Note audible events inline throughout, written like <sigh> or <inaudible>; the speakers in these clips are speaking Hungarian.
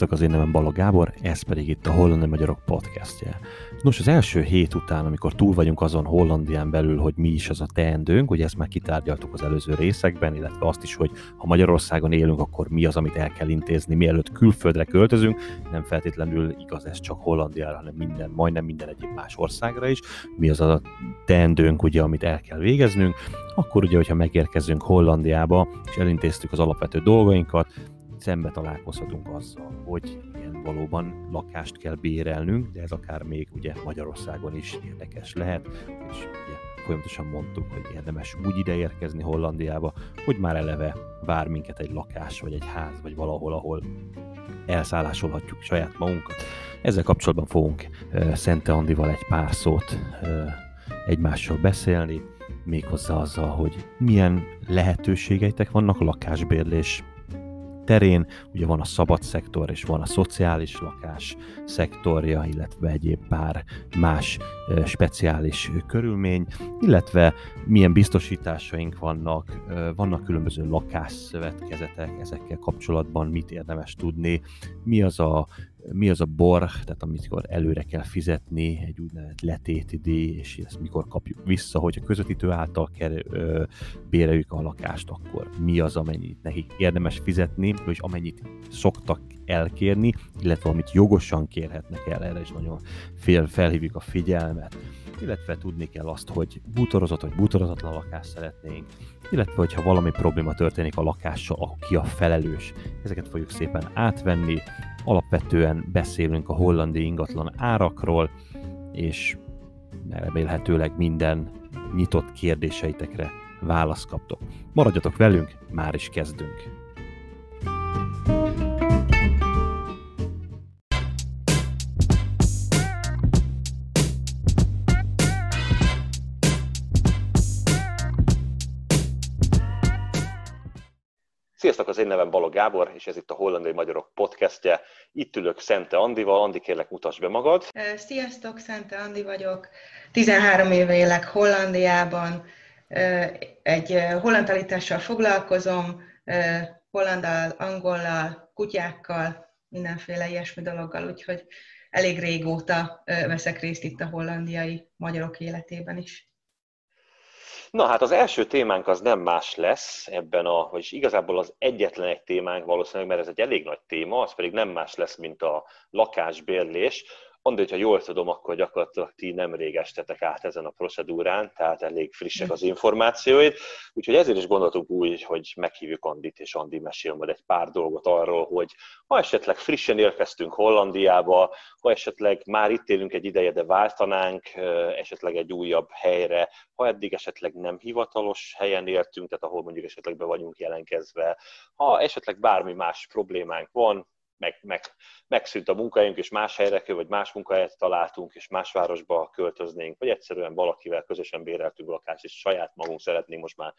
Sziasztok, az én nevem Bala Gábor, ez pedig itt a Hollandi Magyarok podcastje. Nos, az első hét után, amikor túl vagyunk azon Hollandián belül, hogy mi is az a teendőnk, ugye ezt már kitárgyaltuk az előző részekben, illetve azt is, hogy ha Magyarországon élünk, akkor mi az, amit el kell intézni, mielőtt külföldre költözünk. Nem feltétlenül igaz ez csak Hollandiára, hanem minden, majdnem minden egyéb más országra is. Mi az a teendőnk, ugye, amit el kell végeznünk. Akkor ugye, hogyha megérkezünk Hollandiába, és elintéztük az alapvető dolgainkat, szembe találkozhatunk azzal, hogy igen, valóban lakást kell bérelnünk, de ez akár még ugye Magyarországon is érdekes lehet, és ugye folyamatosan mondtuk, hogy érdemes úgy ide érkezni Hollandiába, hogy már eleve vár minket egy lakás, vagy egy ház, vagy valahol, ahol elszállásolhatjuk saját magunkat. Ezzel kapcsolatban fogunk Szente Andival egy pár szót egymással beszélni, méghozzá azzal, hogy milyen lehetőségeitek vannak lakásbérlés terén, ugye van a szabad szektor, és van a szociális lakás szektorja, illetve egyéb pár más speciális körülmény, illetve milyen biztosításaink vannak, vannak különböző lakásszövetkezetek, ezekkel kapcsolatban mit érdemes tudni, mi az a mi az a bor, tehát amikor előre kell fizetni egy úgynevezett letéti díj, és ezt mikor kapjuk vissza, hogy a közvetítő által kell, ö, béreljük a lakást, akkor mi az, amennyit nekik érdemes fizetni, és amennyit szoktak elkérni, illetve amit jogosan kérhetnek el, erre is nagyon fél, felhívjuk a figyelmet illetve tudni kell azt, hogy bútorozott vagy bútorozatlan lakást szeretnénk, illetve hogyha valami probléma történik a lakással, akkor ki a felelős. Ezeket fogjuk szépen átvenni, alapvetően beszélünk a hollandi ingatlan árakról, és remélhetőleg minden nyitott kérdéseitekre választ kaptok. Maradjatok velünk, már is kezdünk! Sziasztok, az én nevem Balog Gábor, és ez itt a Hollandai Magyarok podcastje. Itt ülök Szente Andival. Andi, kérlek, mutass be magad. Sziasztok, Szente Andi vagyok. 13 éve élek Hollandiában. Egy holland tanítással foglalkozom, hollandal, angollal, kutyákkal, mindenféle ilyesmi dologgal, úgyhogy elég régóta veszek részt itt a hollandiai magyarok életében is. Na hát az első témánk az nem más lesz ebben a, vagyis igazából az egyetlen egy témánk valószínűleg, mert ez egy elég nagy téma, az pedig nem más lesz, mint a lakásbérlés. Andi, hogyha jól tudom, akkor gyakorlatilag ti nem rég estetek át ezen a procedúrán, tehát elég frissek az információid. Úgyhogy ezért is gondoltuk úgy, hogy meghívjuk Andit, és Andi mesél majd egy pár dolgot arról, hogy ha esetleg frissen érkeztünk Hollandiába, ha esetleg már itt élünk egy ideje, de váltanánk esetleg egy újabb helyre, ha eddig esetleg nem hivatalos helyen éltünk, tehát ahol mondjuk esetleg be vagyunk jelenkezve, ha esetleg bármi más problémánk van, meg, meg, megszűnt a munkahelyünk, és más helyre, vagy más munkahelyet találtunk, és más városba költöznénk, vagy egyszerűen valakivel közösen béreltünk lakást, és saját magunk szeretnénk most már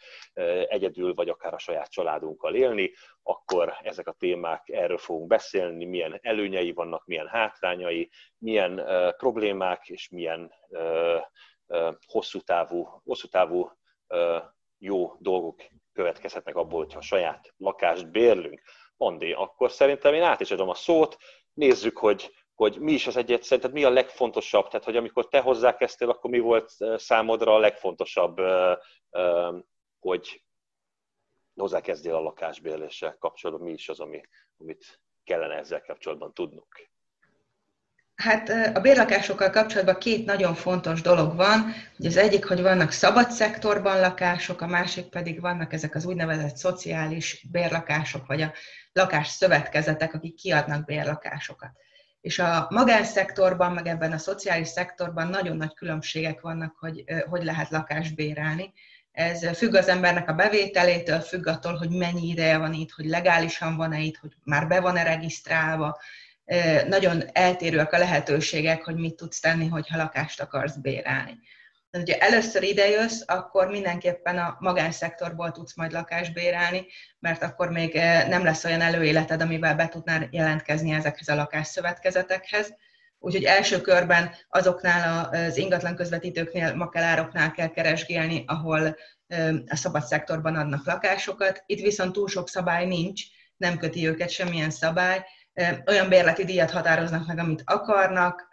egyedül, vagy akár a saját családunkkal élni, akkor ezek a témák, erről fogunk beszélni, milyen előnyei vannak, milyen hátrányai, milyen uh, problémák, és milyen uh, uh, hosszú távú, hosszú távú jó dolgok következhetnek abból, hogyha saját lakást bérlünk. Andi, akkor szerintem én át is adom a szót, nézzük, hogy, hogy mi is az egyet, szerinted mi a legfontosabb, tehát hogy amikor te hozzákezdtél, akkor mi volt számodra a legfontosabb, hogy hozzákezdél a lakásbérléssel kapcsolatban, mi is az, ami, amit kellene ezzel kapcsolatban tudnunk? Hát a bérlakásokkal kapcsolatban két nagyon fontos dolog van, hogy az egyik, hogy vannak szabad szektorban lakások, a másik pedig vannak ezek az úgynevezett szociális bérlakások, vagy a lakásszövetkezetek, akik kiadnak bérlakásokat. És a magánszektorban, meg ebben a szociális szektorban nagyon nagy különbségek vannak, hogy hogy lehet lakást bérelni. Ez függ az embernek a bevételétől, függ attól, hogy mennyi ideje van itt, hogy legálisan van-e itt, hogy már be van-e regisztrálva, nagyon eltérőek a lehetőségek, hogy mit tudsz tenni, hogyha lakást akarsz bérelni. De ugye először idejössz, akkor mindenképpen a magánszektorból tudsz majd lakást bérelni, mert akkor még nem lesz olyan előéleted, amivel be tudnál jelentkezni ezekhez a lakásszövetkezetekhez. Úgyhogy első körben azoknál az ingatlan közvetítőknél, makelároknál kell keresgélni, ahol a szabad szektorban adnak lakásokat. Itt viszont túl sok szabály nincs, nem köti őket semmilyen szabály, olyan bérleti díjat határoznak meg, amit akarnak,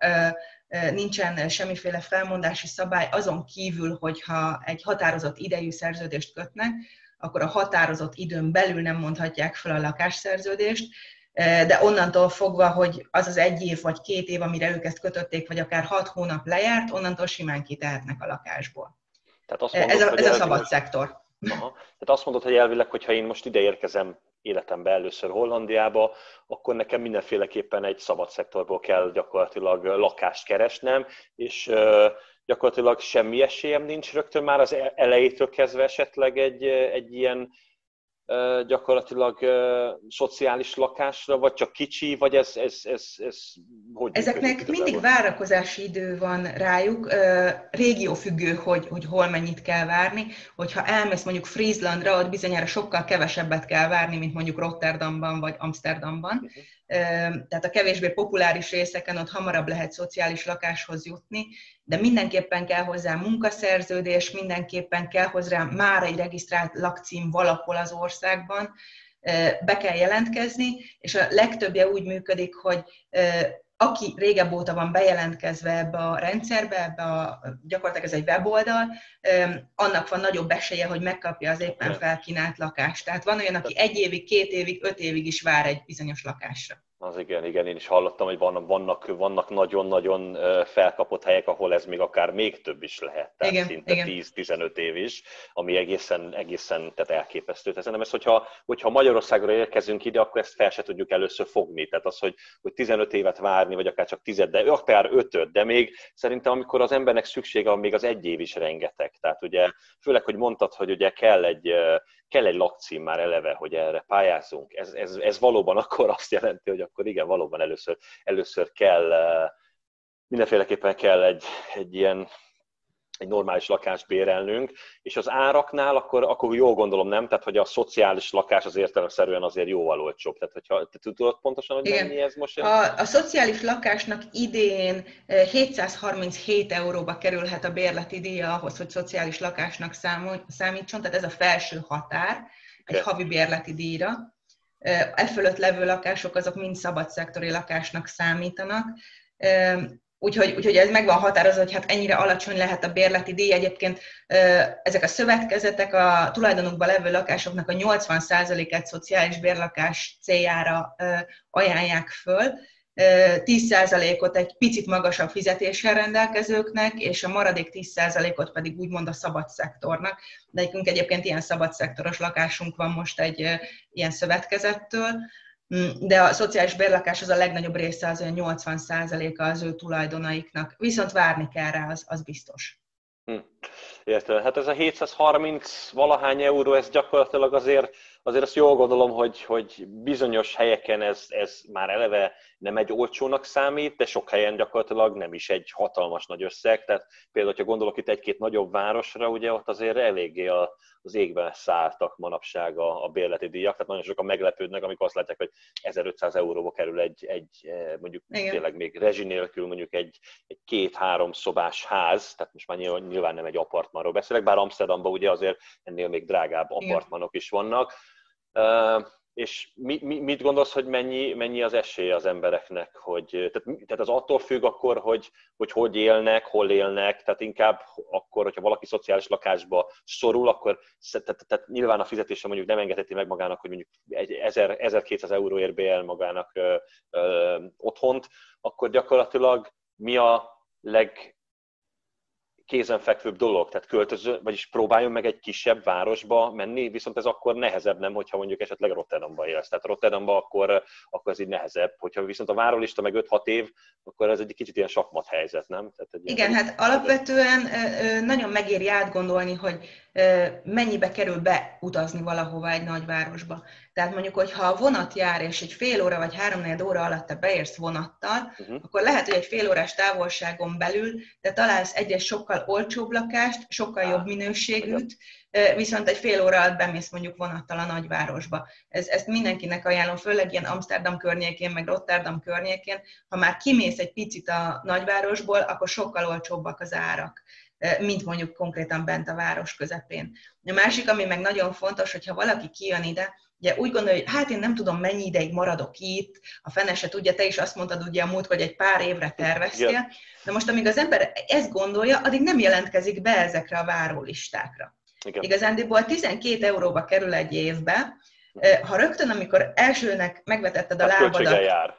nincsen semmiféle felmondási szabály, azon kívül, hogyha egy határozott idejű szerződést kötnek, akkor a határozott időn belül nem mondhatják fel a lakásszerződést, de onnantól fogva, hogy az az egy év vagy két év, amire ők ezt kötötték, vagy akár hat hónap lejárt, onnantól simán kitehetnek a lakásból. Tehát azt mondod, ez a, ez a szabad szektor. Aha. Tehát azt mondod, hogy elvileg, hogyha én most ide érkezem életembe először Hollandiába, akkor nekem mindenféleképpen egy szabad szektorból kell gyakorlatilag lakást keresnem, és gyakorlatilag semmi esélyem nincs rögtön már az e-, elejétől kezdve esetleg egy, egy ilyen gyakorlatilag szociális lakásra, vagy csak kicsi, vagy ez, ez, ez, ez hogy Ezeknek mindig várakozási idő van rájuk, régiófüggő, hogy, hogy hol mennyit kell várni. Hogyha elmész mondjuk Frieslandra, ott bizonyára sokkal kevesebbet kell várni, mint mondjuk Rotterdamban vagy Amsterdamban. Uh-huh tehát a kevésbé populáris részeken ott hamarabb lehet szociális lakáshoz jutni, de mindenképpen kell hozzá munkaszerződés, mindenképpen kell hozzá már egy regisztrált lakcím valahol az országban, be kell jelentkezni, és a legtöbbje úgy működik, hogy aki régebb óta van bejelentkezve ebbe a rendszerbe, ebbe a, gyakorlatilag ez egy weboldal, annak van nagyobb esélye, hogy megkapja az éppen felkínált lakást. Tehát van olyan, aki egy évig, két évig, öt évig is vár egy bizonyos lakásra. Az igen, igen, én is hallottam, hogy vannak, vannak, nagyon-nagyon felkapott helyek, ahol ez még akár még több is lehet, tehát igen, szinte igen. 10-15 év is, ami egészen, egészen tehát elképesztő. Tehát nem ez, hogyha, hogyha Magyarországra érkezünk ide, akkor ezt fel se tudjuk először fogni. Tehát az, hogy, hogy 15 évet várni, vagy akár csak 10, de akár 5 de még szerintem amikor az embernek szüksége van, még az egy év is rengeteg. Tehát ugye, főleg, hogy mondtad, hogy ugye kell egy, kell egy lakcím már eleve, hogy erre pályázunk. Ez, ez, ez valóban akkor azt jelenti, hogy akkor igen, valóban először, először kell, eh, mindenféleképpen kell egy, egy ilyen egy normális lakást bérelnünk, és az áraknál akkor, akkor jól gondolom, nem? Tehát, hogy a szociális lakás az értelemszerűen azért jóval olcsóbb. Tehát, hogyha te tudod pontosan, hogy Igen. mennyi ez most? A, a szociális lakásnak idén 737 eh, euróba kerülhet a bérleti díja ahhoz, hogy szociális lakásnak számítson, tehát ez a felső határ egy okay. havi bérleti díjra. Eh, e fölött levő lakások azok mind szabad szektori lakásnak számítanak Úgyhogy, úgyhogy ez meg van határozva, hogy hát ennyire alacsony lehet a bérleti díj. Egyébként ezek a szövetkezetek a tulajdonukban levő lakásoknak a 80%-át szociális bérlakás céljára ajánlják föl. 10%-ot egy picit magasabb fizetéssel rendelkezőknek, és a maradék 10%-ot pedig úgymond a szabad szektornak. De nekünk egyébként ilyen szabad szektoros lakásunk van most egy ilyen szövetkezettől, de a szociális bérlakás az a legnagyobb része, az olyan 80%-a az ő tulajdonaiknak. Viszont várni kell rá, az, az biztos. Hm. Értem. Hát ez a 730 valahány euró, ez gyakorlatilag azért, azért azt jól gondolom, hogy, hogy bizonyos helyeken ez, ez már eleve nem egy olcsónak számít, de sok helyen gyakorlatilag nem is egy hatalmas nagy összeg. Tehát például, ha gondolok itt egy-két nagyobb városra, ugye ott azért eléggé az égben szálltak manapság a, a bérleti díjak, tehát nagyon sokan meglepődnek, amikor azt látják, hogy 1500 euróba kerül egy, egy eh, mondjuk Igen. tényleg még rezsi nélkül mondjuk egy, egy két-három szobás ház, tehát most már nyilván nem egy apartmanról beszélek, bár Amsterdamban ugye azért ennél még drágább apartmanok is vannak. És mi, mi, mit gondolsz, hogy mennyi, mennyi az esély az embereknek, hogy, tehát, tehát az attól függ akkor, hogy, hogy hogy élnek, hol élnek, tehát inkább akkor, hogyha valaki szociális lakásba szorul, akkor tehát, tehát nyilván a fizetése mondjuk nem engedheti meg magának, hogy mondjuk 1000, 1200 euróért bél magának ö, ö, otthont, akkor gyakorlatilag mi a leg, kézenfekvőbb dolog, tehát költöző, vagyis próbáljon meg egy kisebb városba menni, viszont ez akkor nehezebb, nem, hogyha mondjuk esetleg Rotterdamba élsz. Tehát Rotterdamba akkor, akkor ez így nehezebb. Hogyha viszont a várólista meg 5-6 év, akkor ez egy kicsit ilyen sakmat helyzet, nem? Tehát egy Igen, hát alapvetően nagyon megéri átgondolni, hogy mennyibe kerül beutazni valahova egy nagyvárosba. Tehát mondjuk, hogyha a vonat jár, és egy fél óra vagy három óra alatt te beérsz vonattal, uh-huh. akkor lehet, hogy egy fél órás távolságon belül te találsz egyes sokkal olcsóbb lakást, sokkal ah, jobb minőségűt, viszont egy fél óra alatt bemész mondjuk vonattal a nagyvárosba. Ez, ezt mindenkinek ajánlom, főleg ilyen Amsterdam környékén, meg Rotterdam környékén, ha már kimész egy picit a nagyvárosból, akkor sokkal olcsóbbak az árak mint mondjuk konkrétan bent a város közepén. A másik, ami meg nagyon fontos, hogyha valaki kijön ide, ugye úgy gondolja, hogy hát én nem tudom, mennyi ideig maradok itt, a fene se tudja, te is azt mondtad ugye a múlt, hogy egy pár évre terveztél, de most amíg az ember ezt gondolja, addig nem jelentkezik be ezekre a várólistákra. Igen. Igazándiból 12 euróba kerül egy évbe, ha rögtön, amikor elsőnek megvetetted a hát lábadat... jár.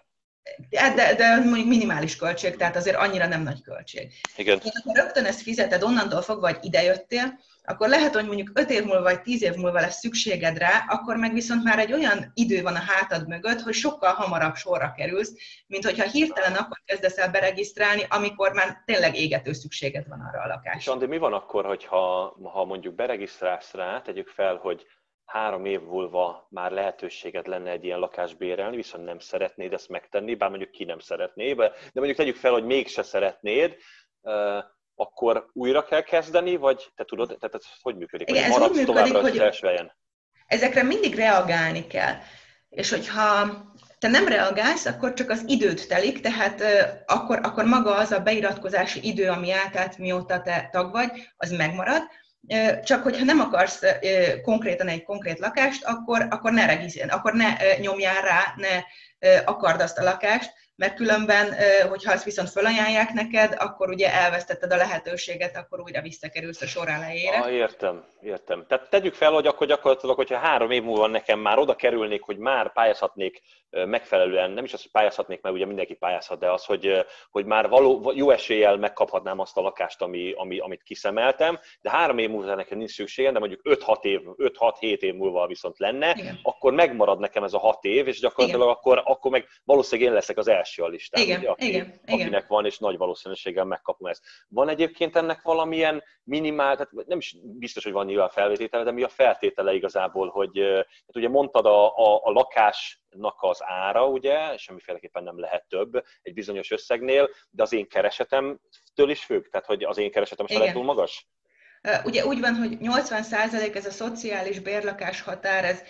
De, de, de mondjuk minimális költség, tehát azért annyira nem nagy költség. Igen. Ha rögtön ezt fizeted onnantól fogva, hogy idejöttél, akkor lehet, hogy mondjuk 5 év múlva vagy 10 év múlva lesz szükséged rá, akkor meg viszont már egy olyan idő van a hátad mögött, hogy sokkal hamarabb sorra kerülsz, mint hogyha hirtelen akkor kezdesz el beregisztrálni, amikor már tényleg égető szükséged van arra a lakásra. És Andi, mi van akkor, hogyha ha mondjuk beregisztrálsz rá, tegyük fel, hogy három év múlva már lehetőséged lenne egy ilyen lakást bérelni, viszont nem szeretnéd ezt megtenni, bár mondjuk ki nem szeretné, de mondjuk tegyük fel, hogy mégse szeretnéd, akkor újra kell kezdeni, vagy te tudod, tehát ez hogy működik? Igen, ez úgy működik, hogy ezekre mindig reagálni kell. És hogyha te nem reagálsz, akkor csak az időt telik, tehát akkor, akkor maga az a beiratkozási idő, ami átállt, mióta te tag vagy, az megmarad, csak hogyha nem akarsz konkrétan egy konkrét lakást, akkor, akkor ne regisztrálj, akkor ne nyomjál rá, ne akard azt a lakást, mert különben, hogyha azt viszont felajánlják neked, akkor ugye elvesztetted a lehetőséget, akkor újra visszakerülsz a sor elejére. Ah, értem, értem. Tehát tegyük fel, hogy akkor gyakorlatilag, hogyha három év múlva nekem már oda kerülnék, hogy már pályázhatnék megfelelően, nem is az, hogy pályázhatnék, mert ugye mindenki pályázhat, de az, hogy, hogy már való, jó eséllyel megkaphatnám azt a lakást, ami, ami, amit kiszemeltem, de három év múlva nekem nincs szükségem, de mondjuk 5-6 év, 5-6-7 év múlva viszont lenne, Igen. akkor megmarad nekem ez a 6 év, és gyakorlatilag akkor, akkor meg valószínűleg én leszek az első a listán, Igen. Ugye, aki, Igen. akinek van, és nagy valószínűséggel megkapom ezt. Van egyébként ennek valamilyen minimál, tehát nem is biztos, hogy van nyilván feltétele, de mi a feltétele igazából, hogy hát ugye mondtad a, a, a lakásnak az ára, ugye, semmiféleképpen nem lehet több egy bizonyos összegnél, de az én keresetemtől is függ, tehát hogy az én keresetem se lehet túl magas? Ugye úgy van, hogy 80% ez a szociális bérlakás határ, ez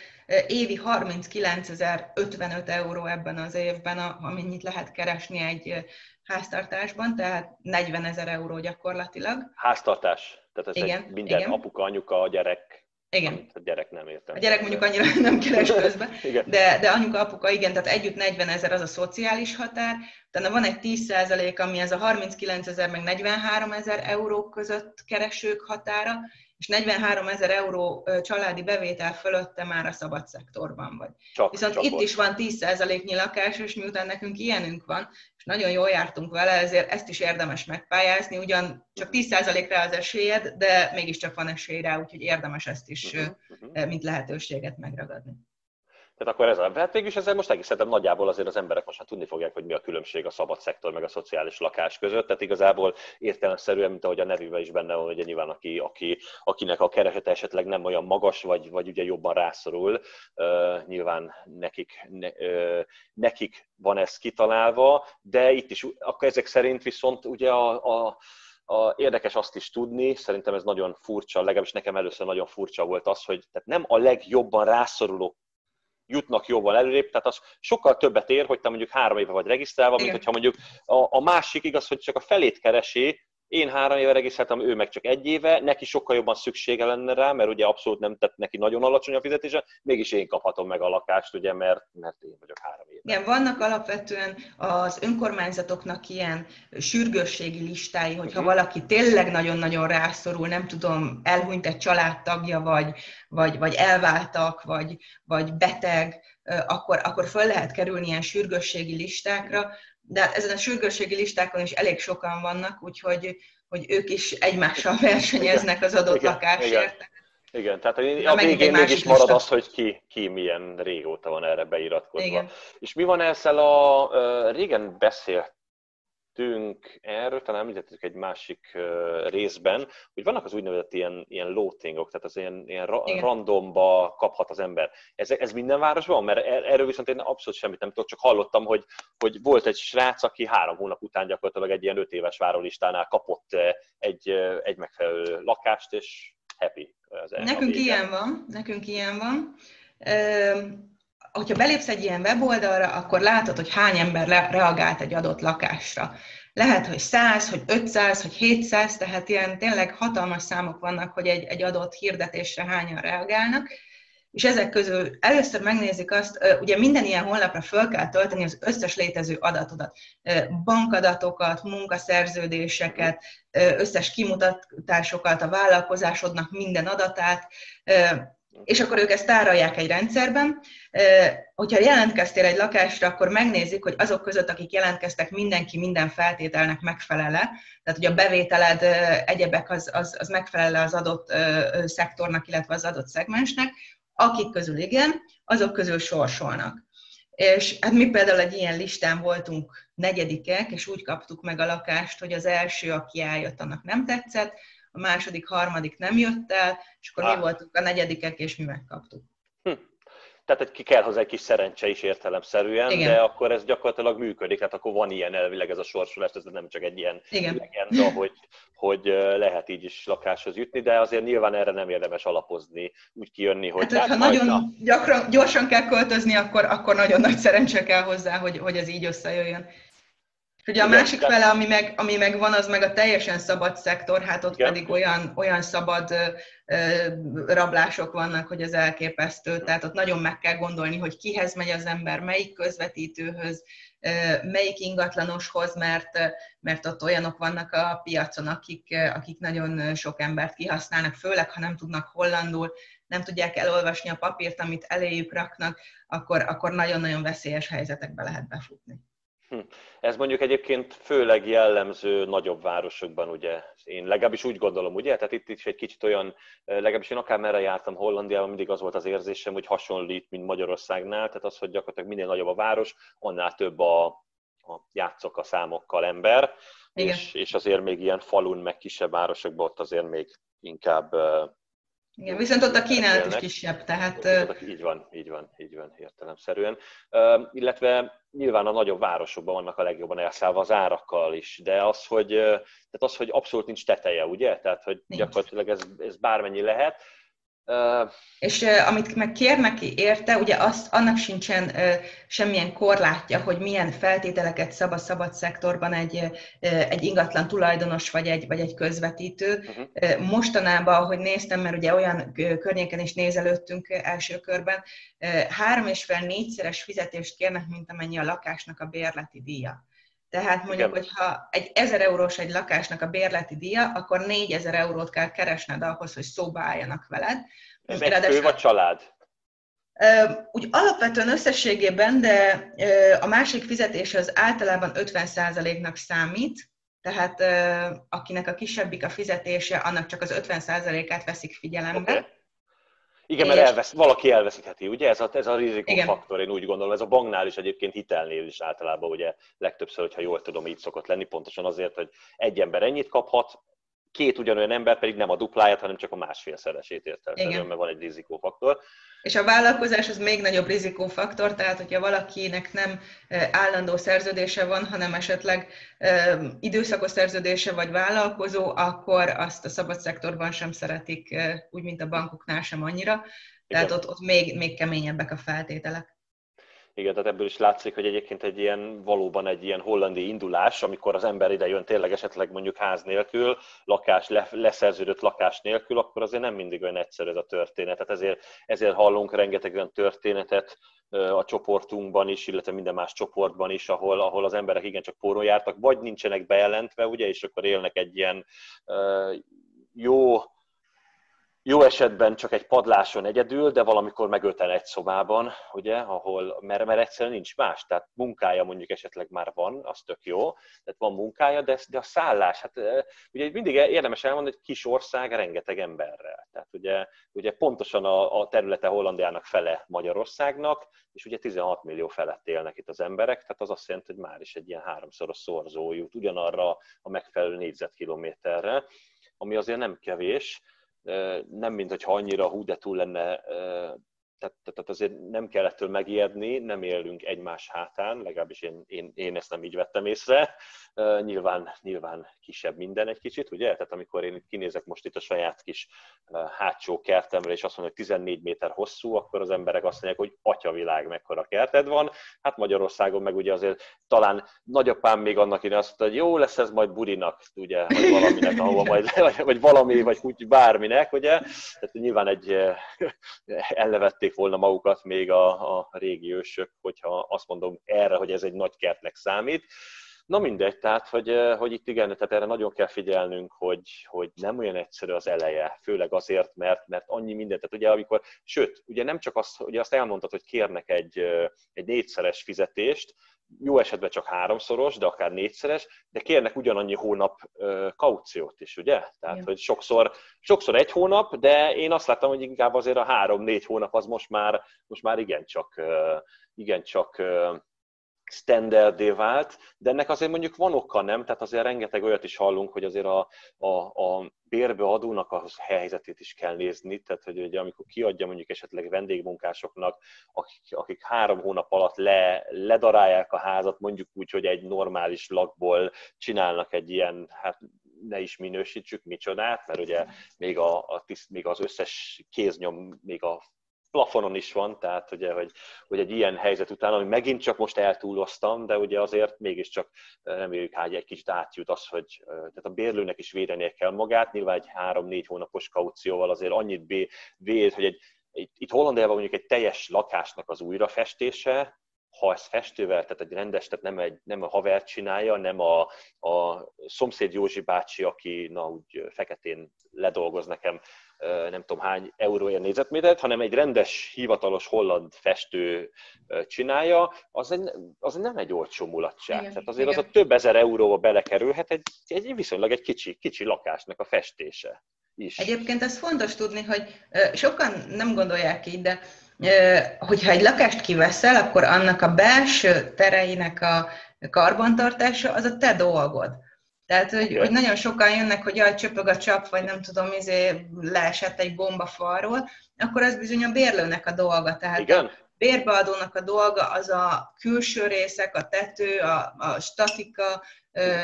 évi 39.055 euró ebben az évben, amennyit lehet keresni egy háztartásban, tehát 40 ezer euró gyakorlatilag. Háztartás? Tehát ez igen, egy minden igen. apuka, anyuka, gyerek, igen. A gyerek nem értem. A gyerek mondjuk annyira <laughs> nem keres közben, <laughs> de, de anyuka, apuka igen, tehát együtt 40 ezer az a szociális határ, utána van egy 10% ami ez a 39 ezer meg 43 ezer euró között keresők határa, és 43 ezer euró családi bevétel fölötte már a szabad szektorban vagy. Csak, Viszont csak itt volt. is van 10%-nyi lakás, és miután nekünk ilyenünk van, és nagyon jól jártunk vele, ezért ezt is érdemes megpályázni, ugyan csak 10%-ra az esélyed, de mégiscsak van esély rá, úgyhogy érdemes ezt is, uh-huh, uh-huh. mint lehetőséget megragadni. Tehát akkor ez a, hát végülis ezzel most egész szerintem nagyjából azért az emberek most már tudni fogják, hogy mi a különbség a szabad szektor meg a szociális lakás között. Tehát igazából értelemszerűen, mint ahogy a nevében is benne van, hogy nyilván aki, aki, akinek a keresete esetleg nem olyan magas, vagy, vagy ugye jobban rászorul, uh, nyilván nekik, ne, uh, nekik van ez kitalálva, de itt is akkor ezek szerint viszont ugye a, a a, érdekes azt is tudni, szerintem ez nagyon furcsa, legalábbis nekem először nagyon furcsa volt az, hogy tehát nem a legjobban rászoruló jutnak jóval előrébb, tehát az sokkal többet ér, hogy te mondjuk három éve vagy regisztrálva, mint hogyha mondjuk a, a másik igaz, hogy csak a felét keresi, én három éve regisztráltam, ő meg csak egy éve, neki sokkal jobban szüksége lenne rá, mert ugye abszolút nem tett neki nagyon alacsony a fizetése, mégis én kaphatom meg a lakást, ugye, mert, mert én vagyok három éve. Igen, vannak alapvetően az önkormányzatoknak ilyen sürgősségi listái, hogyha uh-huh. valaki tényleg nagyon-nagyon rászorul, nem tudom, elhunyt egy családtagja, vagy, vagy, vagy elváltak, vagy, vagy beteg, akkor, akkor föl lehet kerülni ilyen sürgősségi listákra, de hát ezen a sürgősségi listákon is elég sokan vannak, úgyhogy hogy ők is egymással versenyeznek az adott igen, lakásért. Igen. Igen, tehát a, a végén mégis marad az, hogy ki, ki milyen régóta van erre beiratkozva. Igen. És mi van ezzel a, régen beszélt beszéltünk erről, talán említettük egy másik részben, hogy vannak az úgynevezett ilyen, ilyen loatingok, tehát az ilyen, ilyen ra- randomba kaphat az ember. Ez, ez minden városban? Mert er-, erről viszont én abszolút semmit nem tudok, csak hallottam, hogy, hogy volt egy srác, aki három hónap után gyakorlatilag egy ilyen öt éves várólistánál kapott egy, egy megfelelő lakást, és happy. Az nekünk ilyen van, nekünk ilyen van hogyha belépsz egy ilyen weboldalra, akkor látod, hogy hány ember reagált egy adott lakásra. Lehet, hogy 100, hogy 500, hogy 700, tehát ilyen tényleg hatalmas számok vannak, hogy egy, egy adott hirdetésre hányan reagálnak. és ezek közül először megnézik azt, ugye minden ilyen honlapra föl kell tölteni az összes létező adatodat, bankadatokat, munkaszerződéseket, összes kimutatásokat, a vállalkozásodnak minden adatát, és akkor ők ezt tárolják egy rendszerben. Hogyha jelentkeztél egy lakásra, akkor megnézik, hogy azok között, akik jelentkeztek, mindenki minden feltételnek megfelele, tehát hogy a bevételed egyebek az, az, az megfelele az adott szektornak, illetve az adott szegmensnek, akik közül igen, azok közül sorsolnak. És hát mi például egy ilyen listán voltunk negyedikek, és úgy kaptuk meg a lakást, hogy az első, aki eljött, annak nem tetszett, a második, harmadik nem jött el, és akkor ah. mi voltunk a negyedikek, és mi megkaptuk. Hm. Tehát ki kell hozzá egy kis szerencse is értelemszerűen, Igen. de akkor ez gyakorlatilag működik, tehát akkor van ilyen elvileg ez a sorsolás, ez nem csak egy ilyen Igen. legenda, hogy, hogy lehet így is lakáshoz jutni, de azért nyilván erre nem érdemes alapozni, úgy kijönni, hogy... Hát, hát ha nagyon gyakran, gyorsan kell költözni, akkor, akkor nagyon nagy szerencse kell hozzá, hogy, hogy ez így összejöjjön. Ugye a Igen, másik fele, ami meg, ami meg van, az meg a teljesen szabad szektor, hát ott Igen. pedig olyan, olyan szabad ö, rablások vannak, hogy az elképesztő. Tehát ott nagyon meg kell gondolni, hogy kihez megy az ember, melyik közvetítőhöz, ö, melyik ingatlanoshoz, mert, mert ott olyanok vannak a piacon, akik, akik nagyon sok embert kihasználnak, főleg ha nem tudnak hollandul, nem tudják elolvasni a papírt, amit eléjük raknak, akkor, akkor nagyon-nagyon veszélyes helyzetekbe lehet befutni. Hm. Ez mondjuk egyébként főleg jellemző nagyobb városokban, ugye, én legalábbis úgy gondolom, ugye, tehát itt is egy kicsit olyan, legalábbis én akár merre jártam Hollandiában, mindig az volt az érzésem, hogy hasonlít, mint Magyarországnál, tehát az, hogy gyakorlatilag minél nagyobb a város, annál több a, a játszok a számokkal ember, és, és azért még ilyen falun, meg kisebb városokban ott azért még inkább igen, viszont ott a kínálat is kisebb, tehát... Így van, így van, így van, értelemszerűen. Illetve nyilván a nagyobb városokban vannak a legjobban elszállva az árakkal is, de az, hogy, tehát az, hogy abszolút nincs teteje, ugye? Tehát, hogy nincs. gyakorlatilag ez, ez bármennyi lehet, Uh, és uh, amit meg kérnek érte, ugye azt, annak sincsen uh, semmilyen korlátja, hogy milyen feltételeket szab a szabad szektorban egy, egy ingatlan tulajdonos vagy egy, vagy egy közvetítő. Uh-huh. Uh, mostanában, ahogy néztem, mert ugye olyan környéken is nézelődtünk első körben, három és fél négyszeres fizetést kérnek, mint amennyi a lakásnak a bérleti díja. Tehát mondjuk, Igen. hogyha egy 1000 eurós egy lakásnak a bérleti díja, akkor 4000 eurót kell keresned ahhoz, hogy szóba álljanak veled. Ez egy fő vagy család? Úgy alapvetően összességében, de a másik fizetés az általában 50%-nak számít, tehát akinek a kisebbik a fizetése, annak csak az 50%-át veszik figyelembe. Okay. Igen, mert elvesz, valaki elveszítheti, ugye? Ez a, ez a rizikófaktor, én úgy gondolom. Ez a banknál is egyébként hitelnél is általában, ugye legtöbbször, hogyha jól tudom, így szokott lenni, pontosan azért, hogy egy ember ennyit kaphat, két ugyanolyan ember pedig nem a dupláját, hanem csak a másfélszeresét értelmezően, mert van egy rizikófaktor. És a vállalkozás az még nagyobb rizikófaktor, tehát hogyha valakinek nem állandó szerződése van, hanem esetleg időszakos szerződése vagy vállalkozó, akkor azt a szabad szektorban sem szeretik, úgy, mint a bankoknál sem annyira. Tehát ott, ott még, még keményebbek a feltételek. Igen, tehát ebből is látszik, hogy egyébként egy ilyen, valóban egy ilyen hollandi indulás, amikor az ember ide jön tényleg esetleg mondjuk ház nélkül, lakás, le, leszerződött lakás nélkül, akkor azért nem mindig olyan egyszerű ez a történet. Tehát ezért, ezért hallunk rengeteg olyan történetet a csoportunkban is, illetve minden más csoportban is, ahol, ahol az emberek igencsak póron jártak, vagy nincsenek bejelentve, ugye, és akkor élnek egy ilyen jó, jó esetben csak egy padláson egyedül, de valamikor megölten egy szobában, ugye, ahol, mert, mert egyszerűen nincs más, tehát munkája mondjuk esetleg már van, az tök jó, tehát van munkája, de, de a szállás, hát ugye mindig érdemes elmondani, hogy kis ország rengeteg emberrel, tehát ugye, ugye pontosan a, a területe Hollandiának fele Magyarországnak, és ugye 16 millió felett élnek itt az emberek, tehát az azt jelenti, hogy már is egy ilyen háromszoros szorzó jut ugyanarra a megfelelő négyzetkilométerre, ami azért nem kevés, nem mint hogyha annyira hú de túl lenne tehát, tehát azért nem kell ettől megijedni, nem élünk egymás hátán, legalábbis én, én, én ezt nem így vettem észre. Uh, nyilván, nyilván kisebb minden egy kicsit, ugye? Tehát amikor én itt kinézek most itt a saját kis uh, hátsó kertemre, és azt mondom, hogy 14 méter hosszú, akkor az emberek azt mondják, hogy atyavilág mekkora kerted van. Hát Magyarországon meg ugye azért talán nagyapám még annak én azt mondta, hogy jó lesz ez majd burinak, ugye, vagy valaminek, ahova majd, vagy, vagy valami, vagy úgy bárminek, ugye? Tehát nyilván egy elnevették volna magukat még a, a régi ősök, hogyha azt mondom erre, hogy ez egy nagy kertnek számít. Na mindegy, tehát, hogy, hogy itt igen, tehát erre nagyon kell figyelnünk, hogy, hogy nem olyan egyszerű az eleje, főleg azért, mert, mert annyi mindent, tehát ugye amikor, sőt, ugye nem csak azt, ugye azt elmondtad, hogy kérnek egy, egy négyszeres fizetést, jó esetben csak háromszoros, de akár négyszeres, de kérnek ugyanannyi hónap kauciót is, ugye? Tehát, Igen. hogy sokszor, sokszor egy hónap, de én azt láttam, hogy inkább azért a három-négy hónap az most már, most már igencsak, igencsak standardé vált, de ennek azért mondjuk van oka, nem? Tehát azért rengeteg olyat is hallunk, hogy azért a, a, a bérbeadónak a helyzetét is kell nézni, tehát hogy ugye, amikor kiadja mondjuk esetleg vendégmunkásoknak, akik, akik három hónap alatt le, ledarálják a házat, mondjuk úgy, hogy egy normális lakból csinálnak egy ilyen, hát ne is minősítsük micsodát, mert ugye még, a, a tiszt, még az összes kéznyom, még a plafonon is van, tehát ugye, hogy, hogy egy ilyen helyzet után, ami megint csak most eltúloztam, de ugye azért mégiscsak reméljük, hogy egy kicsit átjut az, hogy tehát a bérlőnek is védenie kell magát, nyilván egy három-négy hónapos kaucióval azért annyit véd, hogy egy, egy, itt Hollandiában mondjuk egy teljes lakásnak az újrafestése, ha ez festővel, tehát egy rendes, tehát nem, egy, nem a haver csinálja, nem a, a szomszéd Józsi bácsi, aki na úgy feketén ledolgoz nekem nem tudom hány euróért négyzetmétert, hanem egy rendes, hivatalos holland festő csinálja, az, egy, az nem egy olcsó mulatság. Igen, Tehát azért igen. az a több ezer euróba belekerülhet egy, egy viszonylag egy kicsi, kicsi lakásnak a festése is. Egyébként ez fontos tudni, hogy sokan nem gondolják így, de hogyha egy lakást kiveszel, akkor annak a belső tereinek a karbantartása az a te dolgod. Tehát, hogy, hogy nagyon sokan jönnek, hogy jaj, csöpög a csap, vagy nem tudom, izé, leesett egy bomba falról, akkor az bizony a bérlőnek a dolga. Tehát Igen. a bérbeadónak a dolga az a külső részek, a tető, a, a statika,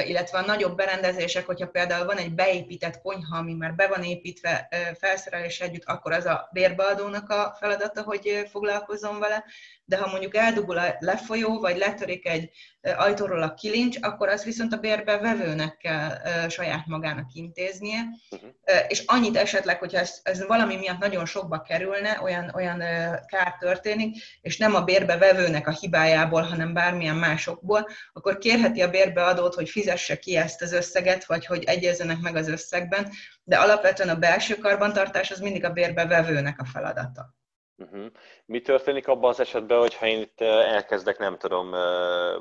illetve a nagyobb berendezések, hogyha például van egy beépített konyha, ami már be van építve felszerelés együtt, akkor az a bérbeadónak a feladata, hogy foglalkozzon vele, de ha mondjuk eldugul a lefolyó, vagy letörik egy ajtóról a kilincs, akkor az viszont a bérbevevőnek kell saját magának intéznie, uh-huh. és annyit esetleg, hogyha ez, ez valami miatt nagyon sokba kerülne, olyan, olyan kár történik, és nem a bérbevevőnek a hibájából, hanem bármilyen másokból, akkor kérheti a bérbeadót, hogy fizesse ki ezt az összeget, vagy hogy egyezzenek meg az összegben, de alapvetően a belső karbantartás az mindig a bérbevevőnek a feladata. Uh-huh. Mi történik abban az esetben, hogyha én itt elkezdek, nem tudom,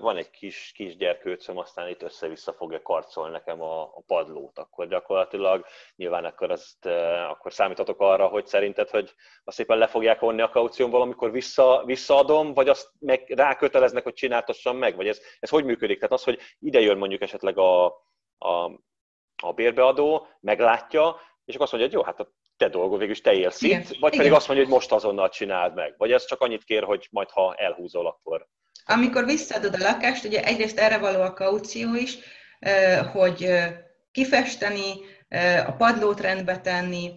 van egy kis, kis gyerkőcöm, aztán itt össze-vissza fogja karcolni nekem a, a padlót, akkor gyakorlatilag nyilván akkor, azt, akkor számítatok arra, hogy szerinted, hogy azt szépen le fogják vonni a kauciómból, amikor vissza, visszaadom, vagy azt meg ráköteleznek, hogy csináltassam meg, vagy ez, ez hogy működik? Tehát az, hogy ide jön mondjuk esetleg a, a, a bérbeadó, meglátja, és akkor azt mondja, hogy jó, hát te dolgod, végül is te élsz Igen. itt, vagy Igen. pedig azt mondja, hogy most azonnal csináld meg. Vagy ez csak annyit kér, hogy majd ha elhúzol, akkor... Amikor visszaadod a lakást, ugye egyrészt erre való a kaució is, hogy kifesteni, a padlót rendbe tenni,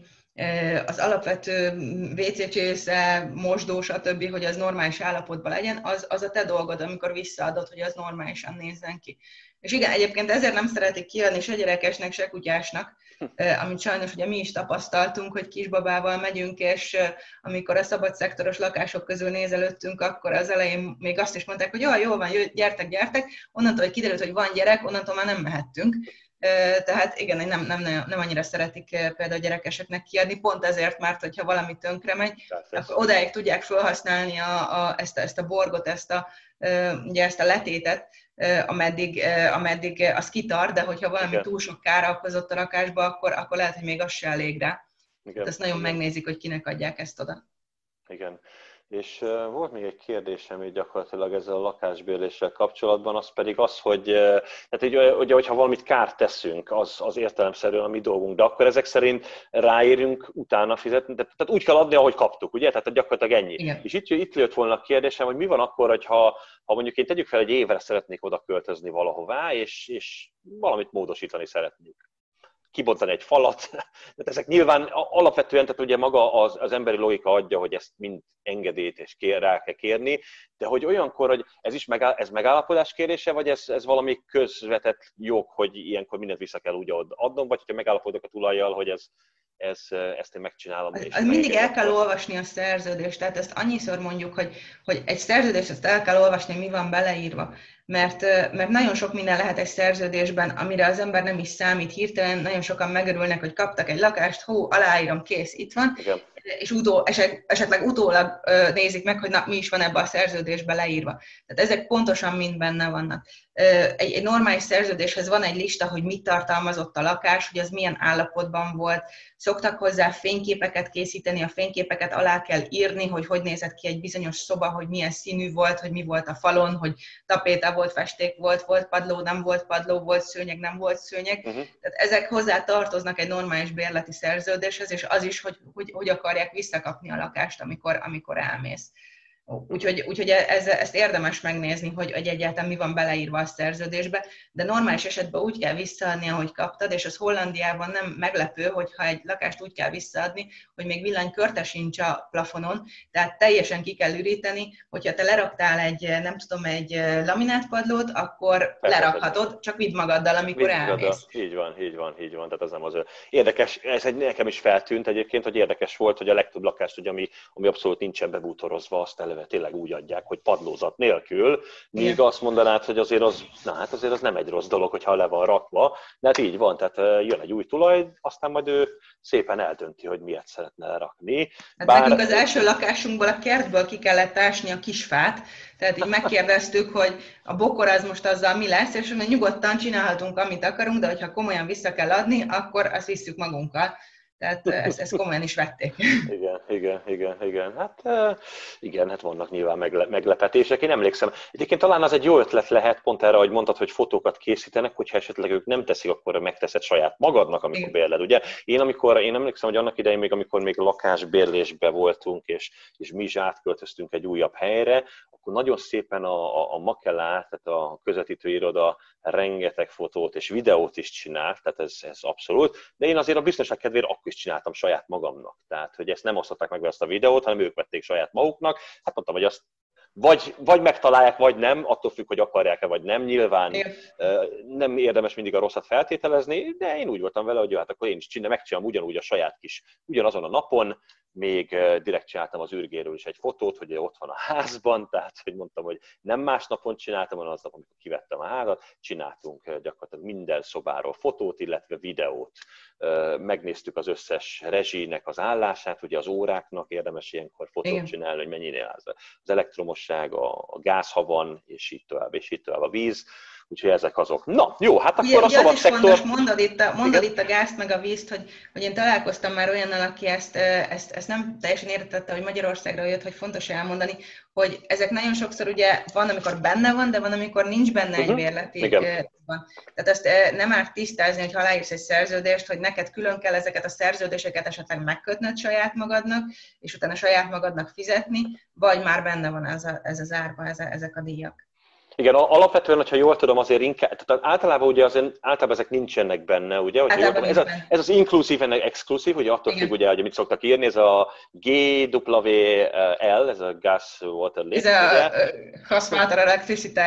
az alapvető WC csésze, mosdó, stb., hogy az normális állapotban legyen, az, az a te dolgod, amikor visszaadod, hogy az normálisan nézzen ki. És igen, egyébként ezért nem szeretik kiadni se gyerekesnek, se kutyásnak, amit sajnos ugye mi is tapasztaltunk, hogy kisbabával megyünk, és amikor a szabad szektoros lakások közül nézelődtünk, akkor az elején még azt is mondták, hogy jó, jó van, gyertek, gyertek, onnantól, hogy kiderült, hogy van gyerek, onnantól már nem mehettünk. Tehát igen, nem, nem, nem annyira szeretik például gyerekeseknek kiadni, pont ezért, mert hogyha valami tönkre megy, akkor odáig tudják felhasználni a, a, ezt, a, ezt a borgot, ezt a, ugye ezt a letétet, ameddig, ameddig az kitart, de hogyha valami Igen. túl sok kára okozott a rakásba, akkor, akkor lehet, hogy még az se elég rá. Igen. ezt nagyon megnézik, hogy kinek adják ezt oda. Igen. És volt még egy kérdésem így gyakorlatilag ezzel a lakásbérléssel kapcsolatban, az pedig az, hogy, tehát így, ugye, hogyha valamit kárt teszünk, az, az értelemszerűen a mi dolgunk, de akkor ezek szerint ráérünk utána fizetni, tehát, tehát úgy kell adni, ahogy kaptuk, ugye? Tehát gyakorlatilag ennyi. Igen. És itt, itt jött volna a kérdésem, hogy mi van akkor, hogyha, ha mondjuk én tegyük fel, egy évre szeretnék oda költözni valahová, és, és valamit módosítani szeretnék kibontani egy falat. <laughs> Tehát ezek nyilván alapvetően, tehát ugye maga az, az emberi logika adja, hogy ezt mind engedélyt és kér, rá kell kérni, de hogy olyankor, hogy ez is megáll, ez megállapodás kérése, vagy ez, ez valami közvetett jog, hogy ilyenkor mindent vissza kell úgy adnom, vagy hogyha megállapodok a tulajjal, hogy ez ez, ezt én megcsinálom. Az, az mindig el kell olvasni a szerződést, tehát ezt annyiszor mondjuk, hogy, hogy egy szerződést ezt el kell olvasni, mi van beleírva mert, mert nagyon sok minden lehet egy szerződésben, amire az ember nem is számít hirtelen, nagyon sokan megörülnek, hogy kaptak egy lakást, hó, aláírom, kész, itt van, Igen. és utó, eset, esetleg utólag nézik meg, hogy na, mi is van ebbe a szerződésbe leírva. Tehát ezek pontosan mind benne vannak egy, egy normális szerződéshez van egy lista, hogy mit tartalmazott a lakás, hogy az milyen állapotban volt. Szoktak hozzá fényképeket készíteni, a fényképeket alá kell írni, hogy hogy nézett ki egy bizonyos szoba, hogy milyen színű volt, hogy mi volt a falon, hogy tapéta volt, festék volt, volt padló, nem volt padló, volt szőnyeg, nem volt szőnyeg. Uh-huh. Tehát ezek hozzá tartoznak egy normális bérleti szerződéshez, és az is, hogy hogy, hogy akarják visszakapni a lakást, amikor, amikor elmész. Úgyhogy, úgyhogy ez, ezt érdemes megnézni, hogy, hogy egyáltalán mi van beleírva a szerződésbe, de normális esetben úgy kell visszaadni, ahogy kaptad, és az Hollandiában nem meglepő, hogyha egy lakást úgy kell visszaadni, hogy még villanykörte sincs a plafonon, tehát teljesen ki kell üríteni, hogyha te leraktál egy, nem tudom, egy laminátpadlót, akkor Persze, lerakhatod, csak vidd magaddal, amikor vidd elmész. Így van, így van, így van, tehát ez nem az Érdekes, ez egy, nekem is feltűnt egyébként, hogy érdekes volt, hogy a legtöbb lakást, hogy ami, ami abszolút nincsen bebútorozva, azt eleve eleve tényleg úgy adják, hogy padlózat nélkül, míg Igen. azt mondanád, hogy azért az, na hát azért az nem egy rossz dolog, hogyha le van rakva, de hát így van, tehát jön egy új tulaj, aztán majd ő szépen eldönti, hogy miért szeretne lerakni. Hát Bár... nekünk az első lakásunkból a kertből ki kellett ásni a kisfát, tehát így megkérdeztük, hogy a bokor az most azzal mi lesz, és nyugodtan csinálhatunk, amit akarunk, de hogyha komolyan vissza kell adni, akkor azt visszük magunkkal. Tehát ezt, ezt komolyan is vették. <laughs> Igen, igen, igen, igen. Hát igen, hát vannak nyilván megle- meglepetések. Én emlékszem, egyébként talán az egy jó ötlet lehet, pont erre, hogy mondtad, hogy fotókat készítenek, hogyha esetleg ők nem teszik, akkor megteszed saját magadnak, amikor bérled. Ugye én, amikor, én emlékszem, hogy annak idején még, amikor még lakásbérlésbe voltunk, és, és mi is átköltöztünk egy újabb helyre, akkor nagyon szépen a, a, a Makellá, tehát a közvetítő iroda rengeteg fotót és videót is csinált, tehát ez, ez abszolút, de én azért a biztonság kedvéért akkor is csináltam saját magamnak. Tehát, hogy ezt nem osztották meg ezt a videót, hanem ők vették saját maguknak. Hát mondtam, hogy azt vagy, vagy megtalálják, vagy nem, attól függ, hogy akarják-e, vagy nem. Nyilván nem érdemes mindig a rosszat feltételezni, de én úgy voltam vele, hogy jó, hát akkor én is csinálom, megcsinálom ugyanúgy a saját kis, ugyanazon a napon, még direkt csináltam az űrgéről is egy fotót, hogy ott van a házban, <laughs> tehát hogy mondtam, hogy nem más napon csináltam, hanem aznap, amikor kivettem a házat, csináltunk gyakorlatilag minden szobáról fotót, illetve videót. Megnéztük az összes rezsinek az állását, ugye az óráknak érdemes ilyenkor fotót Igen. csinálni, hogy mennyire az, az elektromosság, a, a gáz, ha van, és így tovább, és így tovább a víz Úgyhogy ezek azok. Na, jó, hát akkor ugye, a szabad szektor... Fontos, mondod itt, a, mondod itt a gázt meg a vízt, hogy, hogy én találkoztam már olyannal, aki ezt, ezt, ezt nem teljesen értette, hogy Magyarországra jött, hogy fontos elmondani, hogy ezek nagyon sokszor ugye van, amikor benne van, de van, amikor nincs benne uh-huh. egy bérleti van. Tehát ezt nem árt tisztázni, hogy ha aláírsz egy szerződést, hogy neked külön kell ezeket a szerződéseket esetleg megkötnöd saját magadnak, és utána saját magadnak fizetni, vagy már benne van ez, a, ez az árba, ez a, ezek a díjak. Igen, alapvetően, hogyha jól tudom, azért inkább, tehát általában ugye azért, általában ezek nincsenek benne, ugye? Hogyha jól tudom, ez, a, ez az inkluzív, ennek exkluzív, ugye attól függ, ugye, hogy mit szoktak írni, ez a GWL, ez a Gas Water Lift, Ez a Gas Electricity,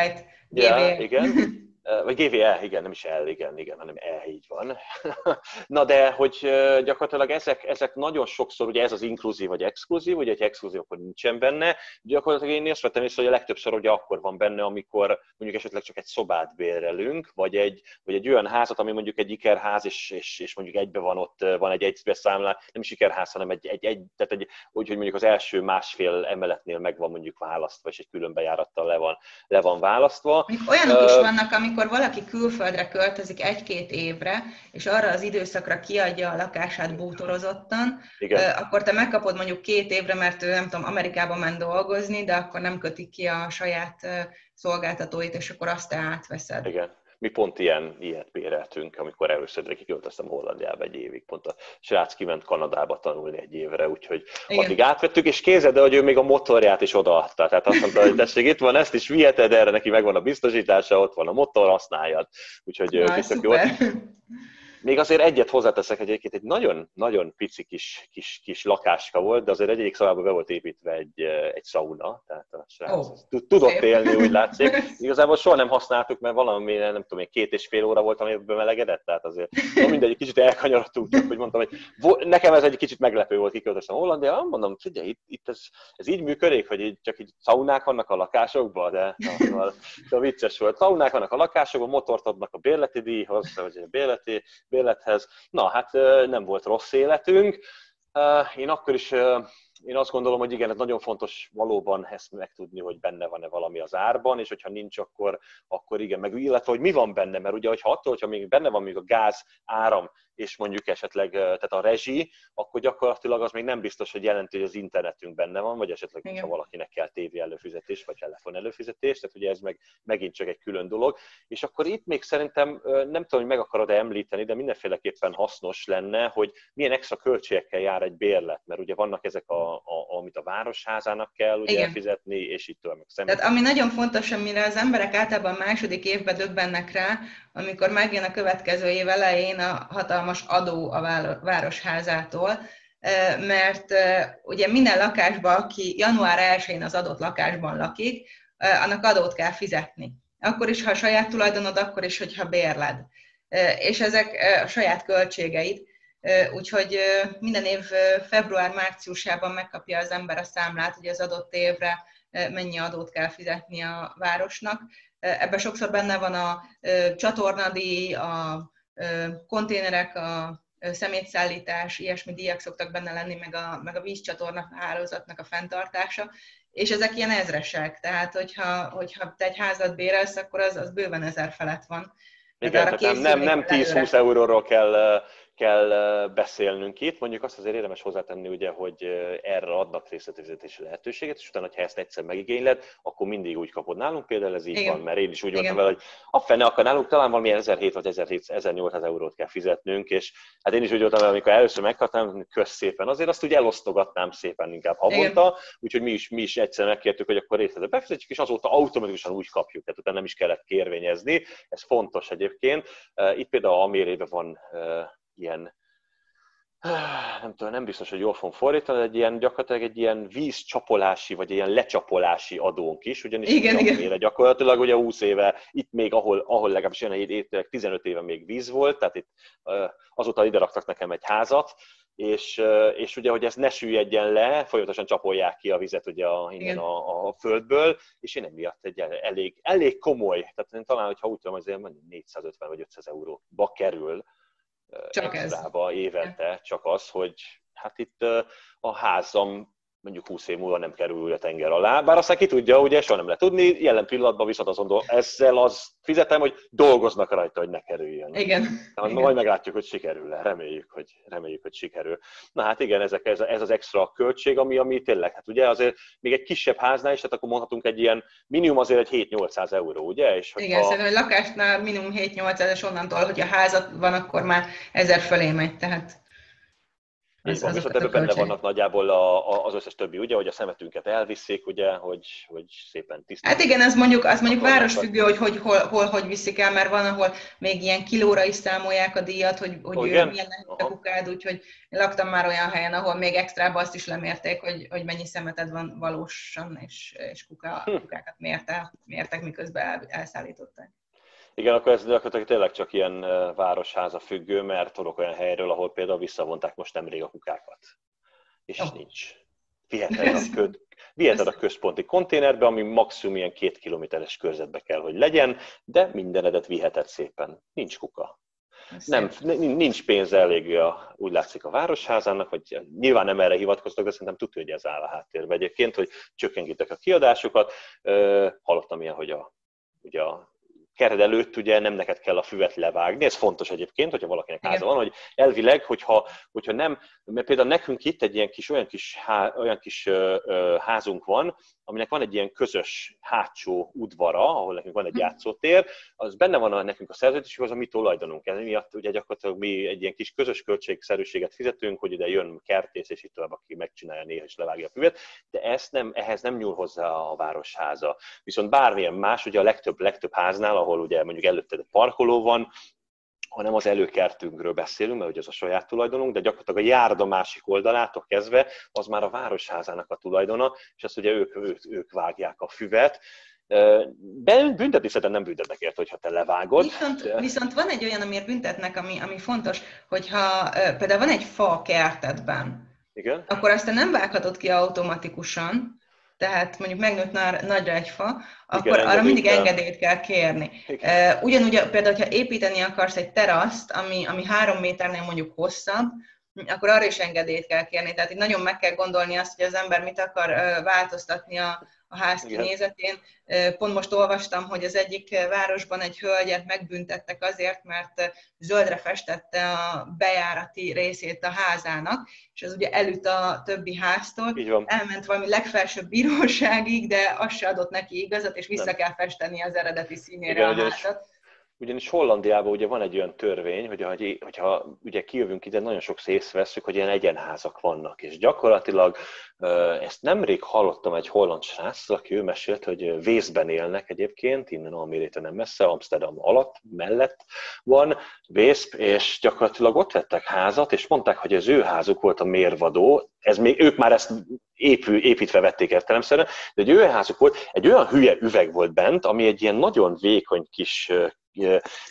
Ja, igen. <laughs> vagy GVE, igen, nem is L, igen, igen, hanem E, így van. <laughs> Na de, hogy gyakorlatilag ezek, ezek nagyon sokszor, ugye ez az inkluzív vagy exkluzív, ugye egy exkluzív akkor nincsen benne, gyakorlatilag én azt vettem észre, hogy a legtöbbször ugye akkor van benne, amikor mondjuk esetleg csak egy szobát bérelünk, vagy egy, vagy egy olyan házat, ami mondjuk egy ikerház, és, és, és mondjuk egybe van ott, van egy egybeszámlás, nem is ikerház, hanem egy, egy, egy tehát egy, úgy, hogy mondjuk az első másfél emeletnél meg van mondjuk választva, és egy külön bejárattal le van, le van választva. Olyanok is vannak, amikor amikor valaki külföldre költözik egy-két évre, és arra az időszakra kiadja a lakását bútorozottan, Igen. akkor te megkapod mondjuk két évre, mert ő nem tudom, Amerikába ment dolgozni, de akkor nem kötik ki a saját szolgáltatóit, és akkor azt te átveszed. Igen mi pont ilyen, ilyet béreltünk, amikor először kiköltöztem Hollandiába egy évig, pont a srác kiment Kanadába tanulni egy évre, úgyhogy Igen. addig átvettük, és kézed, hogy ő még a motorját is odaadta. Tehát azt mondta, hogy tessék, itt van, ezt is viheted, erre neki megvan a biztosítása, ott van a motor, használjad. Úgyhogy Na, jó. Még azért egyet hozzáteszek, egyébként egy nagyon-nagyon pici kis, kis, kis lakáska volt, de azért egyik szobában be volt építve egy, egy sauna, tehát a srác oh, tudott szép. élni, úgy látszik. <laughs> Igazából soha nem használtuk, mert valami, nem tudom, két és fél óra volt, ami bemelegedett, tehát azért no, mindegy, kicsit elkanyarodtunk, csak hogy mondtam, hogy nekem ez egy kicsit meglepő volt, kiköltöztem Hollandia, mondom, figyelj, itt, itt ez, ez, így működik, hogy így, csak így szaunák vannak a lakásokban, de na, szóval, szóval vicces volt. Szaunák vannak a lakásokban, motort adnak a bérleti díjhoz, vagy a bérleti, bérlethez. Na, hát nem volt rossz életünk. Én akkor is én azt gondolom, hogy igen, ez nagyon fontos valóban ezt megtudni, hogy benne van-e valami az árban, és hogyha nincs, akkor, akkor igen, meg illetve, hogy mi van benne, mert ugye, hogyha attól, hogyha még benne van még a gáz, áram, és mondjuk esetleg tehát a rezsi, akkor gyakorlatilag az még nem biztos, hogy jelenti, hogy az internetünk benne van, vagy esetleg, Igen. ha valakinek kell tévé előfizetés, vagy telefon előfizetés, tehát ugye ez meg, megint csak egy külön dolog. És akkor itt még szerintem, nem tudom, hogy meg akarod -e említeni, de mindenféleképpen hasznos lenne, hogy milyen extra költségekkel jár egy bérlet, mert ugye vannak ezek, a, a, amit a városházának kell ugye Igen. fizetni, és itt meg szemben. Tehát ami nagyon fontos, amire az emberek általában második évben döbbennek rá, amikor megjön a következő év elején a hatalmas adó a városházától, mert ugye minden lakásban, aki január 1-én az adott lakásban lakik, annak adót kell fizetni. Akkor is, ha a saját tulajdonod, akkor is, hogyha bérled. És ezek a saját költségeid. Úgyhogy minden év február-márciusában megkapja az ember a számlát, hogy az adott évre mennyi adót kell fizetni a városnak. Ebben sokszor benne van a csatornadíj, a konténerek, a szemétszállítás, ilyesmi díjak szoktak benne lenni, meg a, meg a vízcsatorna hálózatnak a fenntartása, és ezek ilyen ezresek, tehát hogyha, hogyha te egy házat bérelsz, akkor az, az bőven ezer felett van. Igen, tehát nem, nem 10-20 euróról kell kell beszélnünk itt. Mondjuk azt azért érdemes hozzátenni, ugye, hogy erre adnak részletfizetési lehetőséget, és utána, ha ezt egyszer megigényled, akkor mindig úgy kapod nálunk. Például ez így Igen. van, mert én is úgy voltam vele, hogy a fene, akkor nálunk talán valami 1700 vagy 1800 eurót kell fizetnünk, és hát én is úgy voltam vele, amikor először megkaptam, kösz szépen, azért azt úgy elosztogatnám szépen inkább havonta, úgyhogy mi is, mi is egyszer megkértük, hogy akkor részletet befizetjük, és azóta automatikusan úgy kapjuk, tehát utána nem is kellett kérvényezni. Ez fontos egyébként. Itt például a mérében van ilyen <sighs> nem tudom, nem biztos, hogy jól fogom fordítani, egy ilyen gyakorlatilag egy ilyen vízcsapolási, vagy egy ilyen lecsapolási adónk is, ugyanis igen, igen. Éve, gyakorlatilag ugye 20 éve, itt még, ahol, ahol legalábbis ilyen 15 éve még víz volt, tehát itt azóta ide raktak nekem egy házat, és, és ugye, hogy ez ne süllyedjen le, folyamatosan csapolják ki a vizet ugye a, innen a, a, földből, és én emiatt egy elég, elég komoly, tehát én talán, hogyha úgy tudom, azért 450 vagy 500 euróba kerül csak extrába ez. évente, csak az, hogy hát itt a házam mondjuk 20 év múlva nem kerül a tenger alá. Bár aztán ki tudja, ugye soha nem lehet tudni, jelen pillanatban viszont azon ezzel az fizetem, hogy dolgoznak rajta, hogy ne kerüljön. Igen. Na, igen. Majd meglátjuk, hogy sikerül -e. Reméljük, hogy, reméljük, hogy sikerül. Na hát igen, ezek, ez, ez, az extra költség, ami, ami tényleg, hát ugye azért még egy kisebb háznál is, tehát akkor mondhatunk egy ilyen minimum azért egy 7-800 euró, ugye? És hogyha... Igen, szerintem egy lakásnál minimum 7-800, és onnantól, hogyha házat van, akkor már ezer fölé megy, tehát ez, van, viszont ebben benne vannak nagyjából a, a, az összes többi, ugye, hogy a szemetünket elviszik, ugye, hogy, hogy szépen tisztán. Hát igen, ez mondjuk, az mondjuk városfüggő, hogy, hogy hol, hol, hogy viszik el, mert van, ahol még ilyen kilóra is számolják a díjat, hogy, hogy oh, milyen nehéz a kukád, úgyhogy laktam már olyan helyen, ahol még extrába azt is lemérték, hogy, hogy mennyi szemeted van valósan, és, és kuká, hm. kukákat mérte, mértek, miközben el, elszállították. Igen, akkor ez gyakorlatilag tényleg csak ilyen városháza függő, mert tudok olyan helyről, ahol például visszavonták most nemrég a kukákat. És oh. nincs. Viheted a, köd, viheted a központi konténerbe, ami maximum ilyen két kilométeres körzetbe kell, hogy legyen, de mindenedet viheted szépen. Nincs kuka. Nem, nincs pénz elég, a, úgy látszik a városházának, vagy nyilván nem erre hivatkoztak, de szerintem tudja, hogy ez áll a háttérben egyébként, hogy csökkentítek a kiadásokat. Hallottam ilyen, hogy a, ugye a kered előtt ugye nem neked kell a füvet levágni, ez fontos egyébként, hogyha valakinek háza van, hogy elvileg, hogyha, hogyha nem, mert például nekünk itt egy ilyen kis, olyan kis, há, olyan kis ö, ö, házunk van, aminek van egy ilyen közös hátsó udvara, ahol nekünk van egy hm. játszótér, az benne van a, nekünk a szerződés, az a mi tulajdonunk. Ez miatt ugye gyakorlatilag mi egy ilyen kis közös költségszerűséget fizetünk, hogy ide jön kertész, és itt tovább, aki megcsinálja néha és levágja a füvet, de ezt nem, ehhez nem nyúl hozzá a városháza. Viszont bármilyen más, ugye a legtöbb, legtöbb háznál, ahol ugye mondjuk előtte parkoló van, hanem az előkertünkről beszélünk, mert ugye az a saját tulajdonunk, de gyakorlatilag a járda másik oldalától kezdve az már a városházának a tulajdona, és azt ugye ők, ők, ők vágják a füvet, büntetni szerintem nem büntetnek ért, hogyha te levágod. Viszont, viszont van egy olyan, amiért büntetnek, ami, ami fontos, hogyha például van egy fa a kertedben, Igen? akkor azt te nem vághatod ki automatikusan, tehát mondjuk megnőtt nagyra egy fa, akkor Igen, arra mindig kell. engedélyt kell kérni. Igen. Ugyanúgy például, ha építeni akarsz egy teraszt, ami, ami három méternél mondjuk hosszabb, akkor arra is engedélyt kell kérni. Tehát itt nagyon meg kell gondolni azt, hogy az ember mit akar változtatni a, a ház kinézetén. Pont most olvastam, hogy az egyik városban egy hölgyet megbüntettek azért, mert zöldre festette a bejárati részét a házának, és az ugye elüt a többi háztól. Elment valami legfelsőbb bíróságig, de az se adott neki igazat, és vissza Nem. kell festeni az eredeti színére Igen, a házat. Ugyanis Hollandiában ugye van egy olyan törvény, hogy hogyha ugye kijövünk ide, nagyon sok észreveszünk, hogy ilyen egyenházak vannak, és gyakorlatilag ezt nemrég hallottam egy holland sráctól, aki ő mesélt, hogy vészben élnek egyébként, innen Alméréte nem messze, Amsterdam alatt, mellett van vészp, és gyakorlatilag ott vettek házat, és mondták, hogy az ő házuk volt a mérvadó, ez még, ők már ezt épül, építve vették értelemszerűen, de egy ő házuk volt, egy olyan hülye üveg volt bent, ami egy ilyen nagyon vékony kis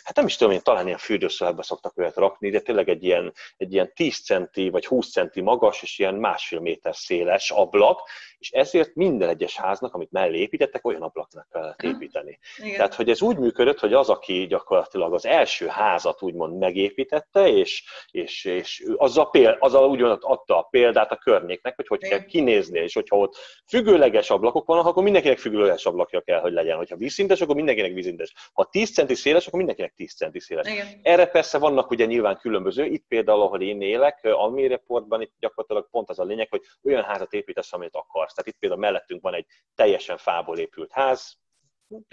hát nem is tudom, én talán ilyen fürdőszobába szoktak olyat rakni, de tényleg egy ilyen, egy ilyen 10 centi vagy 20 centi magas és ilyen másfél méter széles ablak, és ezért minden egyes háznak, amit mellé építettek, olyan ablaknak kellett építeni. Igen. Tehát, hogy ez úgy működött, hogy az, aki gyakorlatilag az első házat úgymond megépítette, és, és, és azzal, péld, azzal úgymond adta a példát a környéknek, hogy hogy Igen. kell kinézni, és hogyha ott függőleges ablakok vannak, akkor mindenkinek függőleges ablakja kell, hogy legyen. Hogyha vízszintes, akkor mindenkinek vízszintes. Ha 10 centi széles, akkor mindenkinek 10 centi széles. Igen. Erre persze vannak ugye nyilván különböző. Itt például, ahol én élek, Alméreportban, itt gyakorlatilag pont az a lényeg, hogy olyan házat építesz, amit akarsz. Tehát itt például mellettünk van egy teljesen fából épült ház,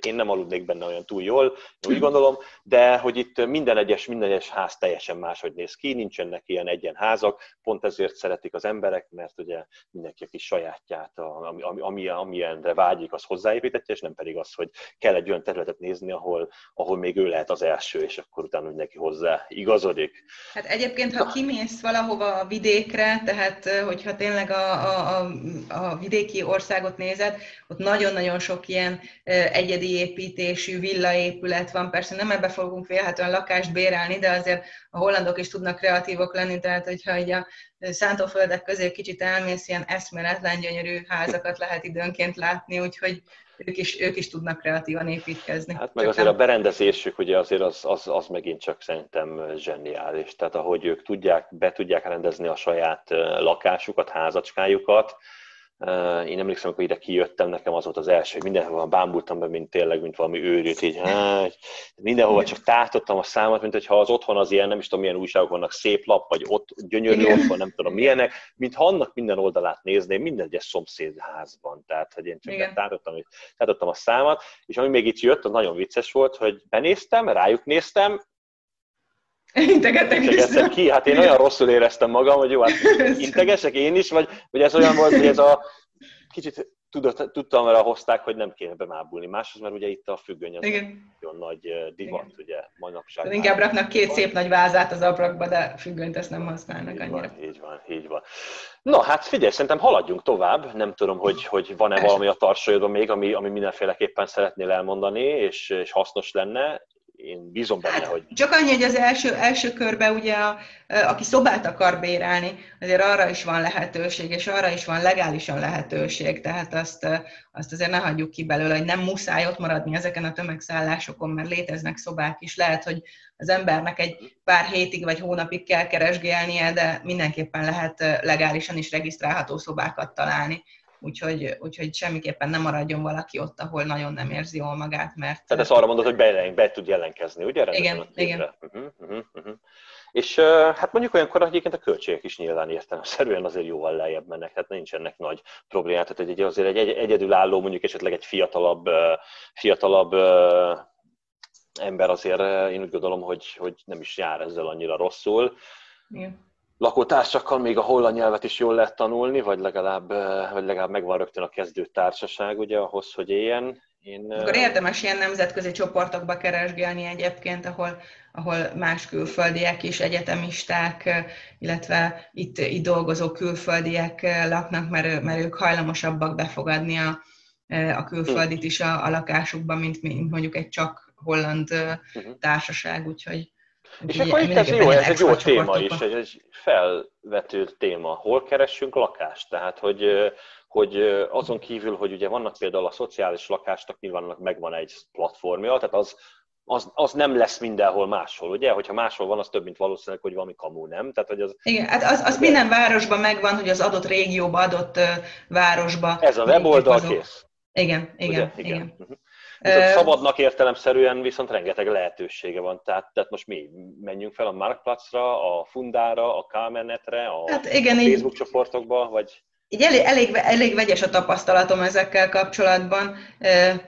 én nem aludnék benne olyan túl jól, úgy gondolom, de hogy itt minden egyes, minden egyes ház teljesen máshogy néz ki, nincsenek ilyen egyen házak, pont ezért szeretik az emberek, mert ugye mindenki a kis sajátját, ami, ami, amilyenre vágyik, az hozzáépítetje, és nem pedig az, hogy kell egy olyan területet nézni, ahol, ahol még ő lehet az első, és akkor utána mindenki hozzá igazodik. Hát egyébként, ha kimész valahova a vidékre, tehát hogyha tényleg a, a, a, a vidéki országot nézed, ott nagyon-nagyon sok ilyen egy egyedi építésű villaépület van, persze nem ebbe fogunk vélhetően lakást bérelni, de azért a hollandok is tudnak kreatívok lenni, tehát hogyha egy a szántóföldek közé kicsit elmész, ilyen eszméletlen gyönyörű házakat lehet időnként látni, úgyhogy ők is, ők is tudnak kreatívan építkezni. Hát meg csak azért nem... a berendezésük ugye azért az, az, az megint csak szerintem zseniális. Tehát ahogy ők tudják, be tudják rendezni a saját lakásukat, házacskájukat, én emlékszem, amikor ide kijöttem, nekem az volt az első, hogy mindenhova bámultam be, mint tényleg, mint valami őrült, így hát, mindenhova csak tátottam a számat, mint hogyha az otthon az ilyen, nem is tudom, milyen újságok vannak, szép lap, vagy ott gyönyörű ott van, nem tudom milyenek, mintha annak minden oldalát nézném, minden egyes szomszédházban. Tehát, hogy én csak tátottam, tátottam a számat, és ami még itt jött, az nagyon vicces volt, hogy benéztem, rájuk néztem, Integettek Integettek ki, hát én olyan rosszul éreztem magam, hogy jó, hát <laughs> <laughs> integesek én is, vagy, vagy ez olyan volt, hogy ez a kicsit tudott, tudtam vele hozták, hogy nem kéne bemábulni máshoz, mert ugye itt a függöny az Igen. nagyon nagy divat, Igen. ugye manapság. De inkább raknak két szép nagy vázát az ablakba, de függönyt ezt nem használnak így annyira. Van, így van, így van. Na hát figyelj, szerintem haladjunk tovább. Nem tudom, hogy, hogy van-e valami a tarsolyodban még, ami, ami mindenféleképpen szeretnél elmondani, és, és hasznos lenne én bízom benne, hát, hogy... Csak annyi, hogy az első, első körben ugye, a, aki szobát akar bérelni, azért arra is van lehetőség, és arra is van legálisan lehetőség, tehát azt, azt azért ne hagyjuk ki belőle, hogy nem muszáj ott maradni ezeken a tömegszállásokon, mert léteznek szobák is. Lehet, hogy az embernek egy pár hétig vagy hónapig kell keresgélnie, de mindenképpen lehet legálisan is regisztrálható szobákat találni úgyhogy, úgyhogy semmiképpen nem maradjon valaki ott, ahol nagyon nem érzi jól magát, mert... Tehát ezt arra mondod, hogy be, be tud jelentkezni, ugye? Igen, igen. Uh-huh, uh-huh, uh-huh. És hát mondjuk olyankor egyébként a költségek is nyilván értelemszerűen azért jóval lejjebb mennek, tehát nincsenek nagy problémák. Tehát egy, azért egy, egy egyedülálló, mondjuk esetleg egy fiatalabb, fiatalabb ember azért én úgy gondolom, hogy, hogy nem is jár ezzel annyira rosszul. Igen lakótársakkal még a holland nyelvet is jól lehet tanulni, vagy legalább, vagy legalább megvan rögtön a kezdő társaság, ugye, ahhoz, hogy éljen, Én, Akkor érdemes ilyen nemzetközi csoportokba keresgélni egyébként, ahol, ahol más külföldiek is, egyetemisták, illetve itt, itt dolgozó külföldiek laknak, mert, mert ők hajlamosabbak befogadni a, a külföldit is a, a lakásukban, mint, mint mondjuk egy csak holland uh-huh. társaság, úgyhogy és akkor itt ez jó, ez egy jó téma is, egy, egy felvető téma. Hol keressünk lakást? Tehát, hogy, hogy azon kívül, hogy ugye vannak például a szociális lakásnak nyilván megvan egy platformja, tehát az, az, az nem lesz mindenhol máshol, ugye? Hogyha máshol van, az több, mint valószínűleg, hogy valami kamú, nem? Tehát, hogy az, Igen, hát az, az minden városban megvan, hogy az adott régióban, adott városban. Ez a weboldal kész. Igen, igen, Ugye? igen. igen. Uh-huh. Viszont szabadnak értelemszerűen viszont rengeteg lehetősége van. Tehát, tehát most mi menjünk fel a Marktplatzra, a Fundára, a Kálmenetre, a, hát igen, a Facebook így, csoportokba, vagy... Így elég, elég, elég vegyes a tapasztalatom ezekkel kapcsolatban.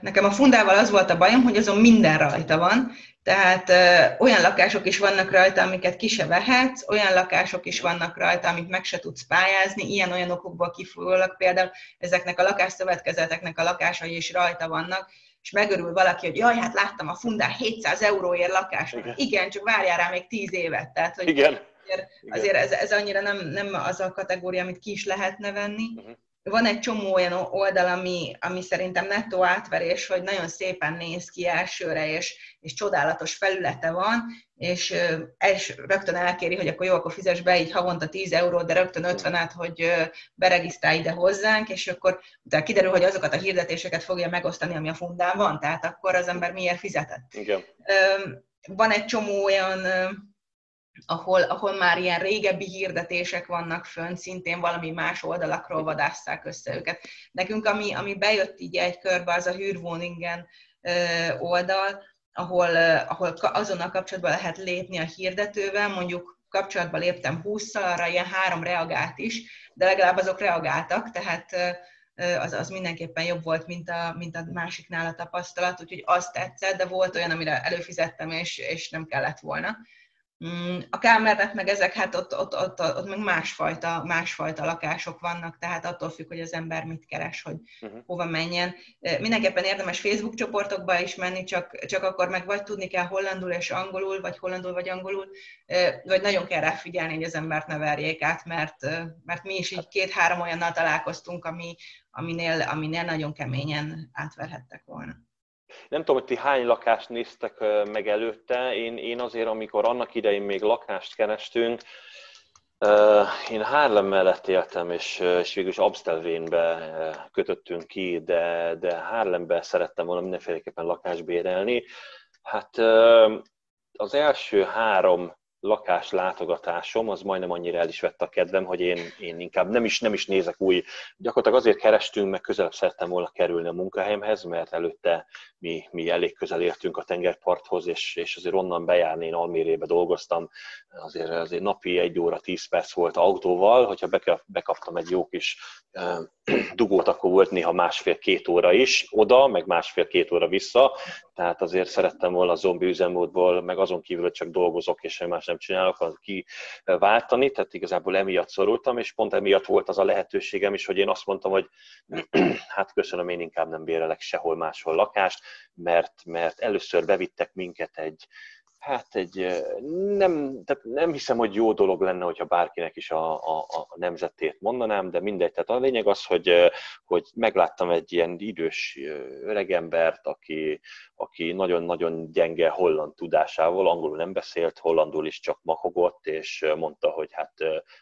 Nekem a Fundával az volt a bajom, hogy azon minden rajta van, tehát ö, olyan lakások is vannak rajta, amiket ki se vehetsz, olyan lakások is vannak rajta, amit meg se tudsz pályázni, ilyen-olyan okokból kifolyólag például ezeknek a lakásszövetkezeteknek a lakásai is rajta vannak, és megörül valaki, hogy jaj, hát láttam a fundán 700 euróért lakás. Igen. Igen, csak várjál rá még 10 évet. Tehát, hogy Igen. Azért, azért ez, ez annyira nem, nem az a kategória, amit ki is lehetne venni. Uh-huh van egy csomó olyan oldal, ami, ami szerintem nettó átverés, hogy nagyon szépen néz ki elsőre, és, és csodálatos felülete van, és, és rögtön elkéri, hogy akkor jó, akkor fizes be így havonta 10 eurót, de rögtön 50 át, hogy beregisztrálj ide hozzánk, és akkor utána kiderül, hogy azokat a hirdetéseket fogja megosztani, ami a fundán van, tehát akkor az ember miért fizetett. Igen. Van egy csomó olyan ahol, ahol már ilyen régebbi hirdetések vannak fönn, szintén valami más oldalakról vadásszák össze őket. Nekünk, ami, ami bejött így egy körbe, az a Hűrvóningen oldal, ahol, ahol azonnal kapcsolatban lehet lépni a hirdetővel, mondjuk kapcsolatba léptem 20 arra ilyen három reagált is, de legalább azok reagáltak, tehát az, az mindenképpen jobb volt, mint a, mint a másiknál a tapasztalat, úgyhogy azt tetszett, de volt olyan, amire előfizettem, és, és nem kellett volna. Mm, a Kámernet meg ezek, hát ott, ott, ott, ott meg másfajta, másfajta lakások vannak, tehát attól függ, hogy az ember mit keres, hogy uh-huh. hova menjen. Mindenképpen érdemes Facebook csoportokba is menni, csak, csak akkor meg vagy tudni kell hollandul és angolul, vagy hollandul vagy angolul, vagy nagyon kell rá figyelni, hogy az embert ne verjék át, mert, mert mi is így két-három olyannal találkoztunk, ami, aminél, aminél nagyon keményen átverhettek volna. Nem tudom, hogy ti hány lakást néztek meg előtte. Én, én azért, amikor annak idején még lakást kerestünk, én Harlem mellett éltem, és, és végül is Amstelvénbe kötöttünk ki, de, de Harlembe szerettem volna mindenféleképpen lakást bérelni. Hát az első három lakás látogatásom, az majdnem annyira el is vette a kedvem, hogy én, én inkább nem is, nem is nézek új. Gyakorlatilag azért kerestünk, meg közelebb szerettem volna kerülni a munkahelyemhez, mert előtte mi, mi elég közel értünk a tengerparthoz, és, és azért onnan bejárni, én Almérébe dolgoztam, azért, azért napi egy óra, tíz perc volt autóval, hogyha bekaptam egy jó kis dugót, akkor volt néha másfél-két óra is oda, meg másfél-két óra vissza, tehát azért szerettem volna a zombi üzemmódból, meg azon kívül, hogy csak dolgozok, és más nem csinálok, az kiváltani, tehát igazából emiatt szorultam, és pont emiatt volt az a lehetőségem is, hogy én azt mondtam, hogy <clears throat> hát köszönöm, én inkább nem bérelek sehol máshol lakást, mert, mert először bevittek minket egy, Hát egy, nem, tehát nem hiszem, hogy jó dolog lenne, hogyha bárkinek is a, a, a nemzetét mondanám, de mindegy. Tehát a lényeg az, hogy, hogy megláttam egy ilyen idős öregembert, aki, aki nagyon-nagyon gyenge holland tudásával, angolul nem beszélt, hollandul is csak mahogott, és mondta, hogy hát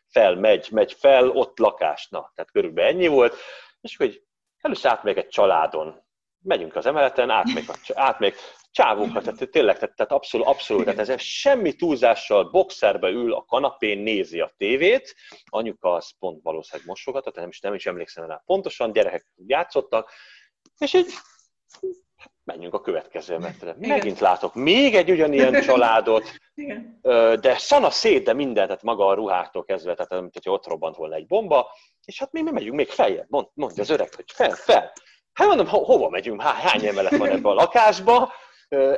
fel, megy, megy fel, ott lakásna. Tehát körülbelül ennyi volt, és hogy először átmegyek egy családon, megyünk az emeleten, átmegyek, átmegyek csávókat, tehát tényleg, tehát, tehát abszolút, abszolút, tehát ez semmi túlzással boxerbe ül a kanapén, nézi a tévét, anyuka az pont valószínűleg mosogatott, nem is, nem is emlékszem rá pontosan, gyerekek játszottak, és így menjünk a következő emetre. Megint látok még egy ugyanilyen <laughs> családot, Igen. de szana szét, de minden, tehát maga a ruháktól kezdve, tehát mint hogyha ott robbant volna egy bomba, és hát mi, mi megyünk még feljebb, mond, mondja az öreg, hogy fel, fel. Hát mondom, ho, hova megyünk, hány emelet van ebbe a lakásba,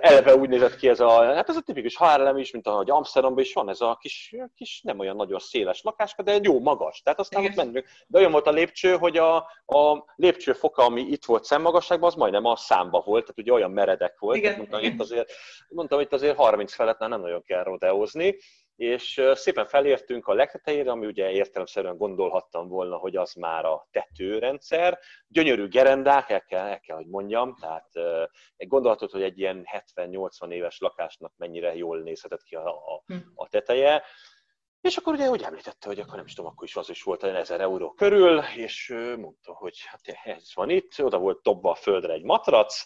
eleve úgy nézett ki ez a, hát ez a tipikus Harlem is, mint ahogy Amsterdamban is van, ez a kis, kis nem olyan nagyon széles lakáska, de jó magas. Tehát aztán Igen. ott mentünk. De olyan volt a lépcső, hogy a, a lépcsőfoka, ami itt volt szemmagasságban, az majdnem a számba volt, tehát ugye olyan meredek volt. Igen. Mondtam, itt azért, mondtam, itt azért 30 felett nem nagyon kell rodeózni és szépen felértünk a legtetejére, ami ugye értelemszerűen gondolhattam volna, hogy az már a tetőrendszer. Gyönyörű gerendák, el kell, el kell hogy mondjam, tehát egy gondolatot, hogy egy ilyen 70-80 éves lakásnak mennyire jól nézhetett ki a, a, hm. a teteje. És akkor ugye úgy említette, hogy akkor nem is tudom, akkor is az is volt olyan 1000 euró körül, és mondta, hogy hát ez van itt, oda volt dobva a földre egy matrac,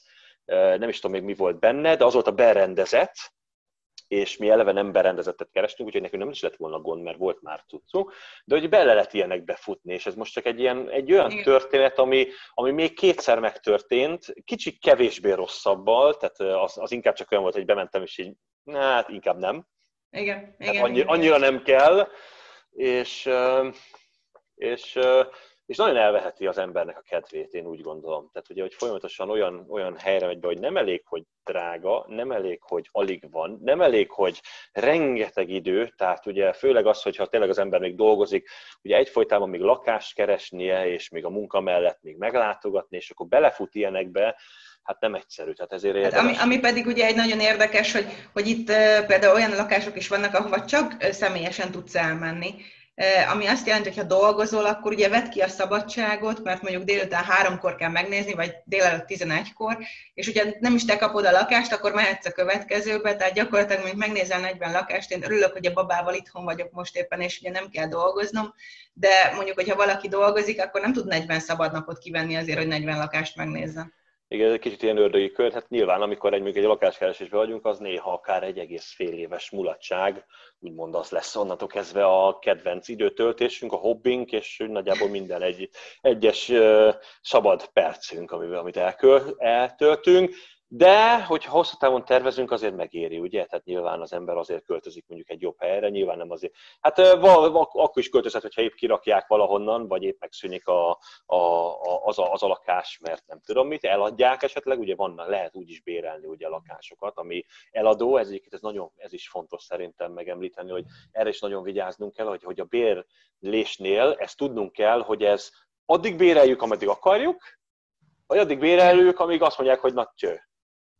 nem is tudom még mi volt benne, de az volt a berendezet, és mi eleve nem berendezettet kerestünk, úgyhogy nekünk nem is lett volna gond, mert volt már cuccunk, de hogy bele lehet ilyenek futni, és ez most csak egy, ilyen, egy olyan Igen. történet, ami, ami még kétszer megtörtént, kicsit kevésbé rosszabbal, tehát az, az inkább csak olyan volt, hogy bementem, és így, hát inkább nem. Igen, igen, annyi, igen. Annyira nem kell, és, és és nagyon elveheti az embernek a kedvét, én úgy gondolom. Tehát ugye, hogy folyamatosan olyan, olyan helyre megy be, hogy nem elég, hogy drága, nem elég, hogy alig van, nem elég, hogy rengeteg idő, tehát ugye főleg az, hogyha tényleg az ember még dolgozik, ugye egyfolytában még lakást keresnie, és még a munka mellett még meglátogatni, és akkor belefut ilyenekbe, hát nem egyszerű. Tehát ezért hát ami, ami pedig ugye egy nagyon érdekes, hogy, hogy itt például olyan lakások is vannak, ahova csak személyesen tudsz elmenni ami azt jelenti, hogy ha dolgozol, akkor ugye vedd ki a szabadságot, mert mondjuk délután háromkor kell megnézni, vagy délelőtt 11-kor, és ugye nem is te kapod a lakást, akkor mehetsz a következőbe, tehát gyakorlatilag mondjuk megnézel 40 lakást, én örülök, hogy a babával itthon vagyok most éppen, és ugye nem kell dolgoznom, de mondjuk, hogyha valaki dolgozik, akkor nem tud 40 szabadnapot kivenni azért, hogy 40 lakást megnézzen. Igen, ez egy kicsit ilyen ördögi kör. Hát nyilván, amikor egy, egy lakáskeresésben vagyunk, az néha akár egy egész fél éves mulatság, úgymond az lesz onnantól kezdve a kedvenc időtöltésünk, a hobbink, és nagyjából minden egy, egyes uh, szabad percünk, amivel, amit elköl, eltöltünk. De, hogyha hosszú távon tervezünk, azért megéri, ugye? Tehát nyilván az ember azért költözik mondjuk egy jobb helyre, nyilván nem azért. Hát akkor is költözhet, hogyha épp kirakják valahonnan, vagy épp megszűnik a, a, a, az, a, az a lakás, mert nem tudom mit, eladják esetleg, ugye van, lehet úgy is bérelni ugye a lakásokat, ami eladó, ez, ez, nagyon, ez is fontos szerintem megemlíteni, hogy erre is nagyon vigyáznunk kell, hogy, hogy a bérlésnél ezt tudnunk kell, hogy ez addig béreljük, ameddig akarjuk, vagy addig béreljük, amíg azt mondják, hogy na cső,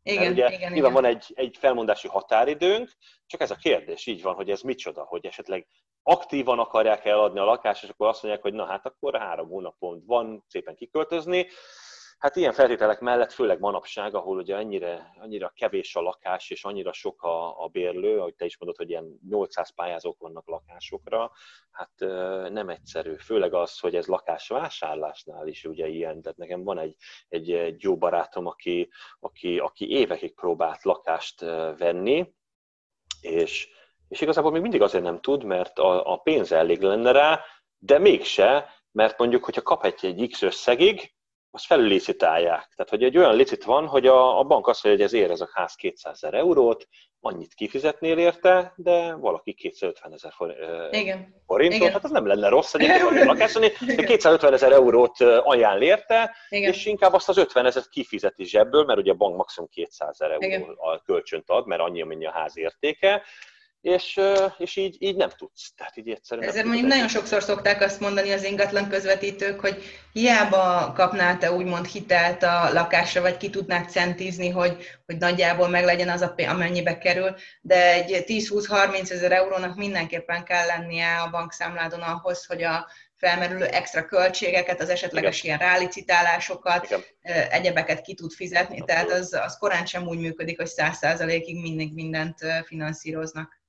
igen, ugye igen, nyilván igen. van egy, egy felmondási határidőnk, csak ez a kérdés így van, hogy ez micsoda, hogy esetleg aktívan akarják eladni a lakást, és akkor azt mondják, hogy na hát akkor három hónapon van szépen kiköltözni, Hát ilyen feltételek mellett, főleg manapság, ahol ugye annyira, annyira kevés a lakás, és annyira sok a, a bérlő, ahogy te is mondod, hogy ilyen 800 pályázók vannak lakásokra, hát nem egyszerű. Főleg az, hogy ez lakásvásárlásnál is ugye ilyen. Tehát nekem van egy, egy, egy jó barátom, aki, aki, aki évekig próbált lakást venni, és, és igazából még mindig azért nem tud, mert a, a pénz elég lenne rá, de mégse, mert mondjuk, hogyha kap egy, egy X összegig, azt felüllicitálják. Tehát, hogy egy olyan licit van, hogy a, a bank azt mondja, hogy ez ér ez a ház 200 ezer eurót, annyit kifizetnél érte, de valaki 250 ezer forintot, Igen. hát az nem lenne rossz egyébként lakásani, de 250 ezer eurót ajánl érte, Igen. és inkább azt az 50 ezeret kifizeti zsebből, mert ugye a bank maximum 200 ezer euró a kölcsönt ad, mert annyi, amennyi a ház értéke, és, és így, így nem tudsz. Tehát így egyszerűen Ezért mondjuk nagyon sokszor szokták azt mondani az ingatlan közvetítők, hogy hiába kapnál te úgymond hitelt a lakásra, vagy ki tudnád centízni, hogy, hogy nagyjából meg legyen az, a, amennyibe kerül, de egy 10-20-30 ezer eurónak mindenképpen kell lennie a bankszámládon ahhoz, hogy a felmerülő extra költségeket, az esetleges Igen. ilyen rálicitálásokat, Igen. egyebeket ki tud fizetni, tehát az, az korán sem úgy működik, hogy 100%-ig mindig mindent finanszíroznak.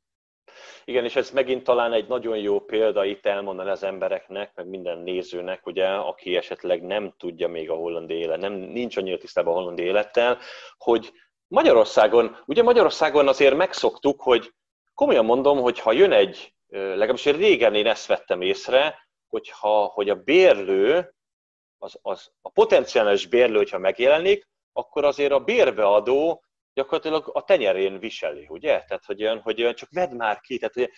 Igen, és ez megint talán egy nagyon jó példa itt elmondani az embereknek, meg minden nézőnek, ugye, aki esetleg nem tudja még a holland élet, nem, nincs annyira tisztában a holland élettel, hogy Magyarországon, ugye Magyarországon azért megszoktuk, hogy komolyan mondom, hogy ha jön egy, legalábbis régen én ezt vettem észre, hogyha, hogy a bérlő, az, az, a potenciális bérlő, hogyha megjelenik, akkor azért a bérbeadó gyakorlatilag a tenyerén viseli, ugye? Tehát, hogy olyan, hogy olyan csak vedd már ki, tehát hogy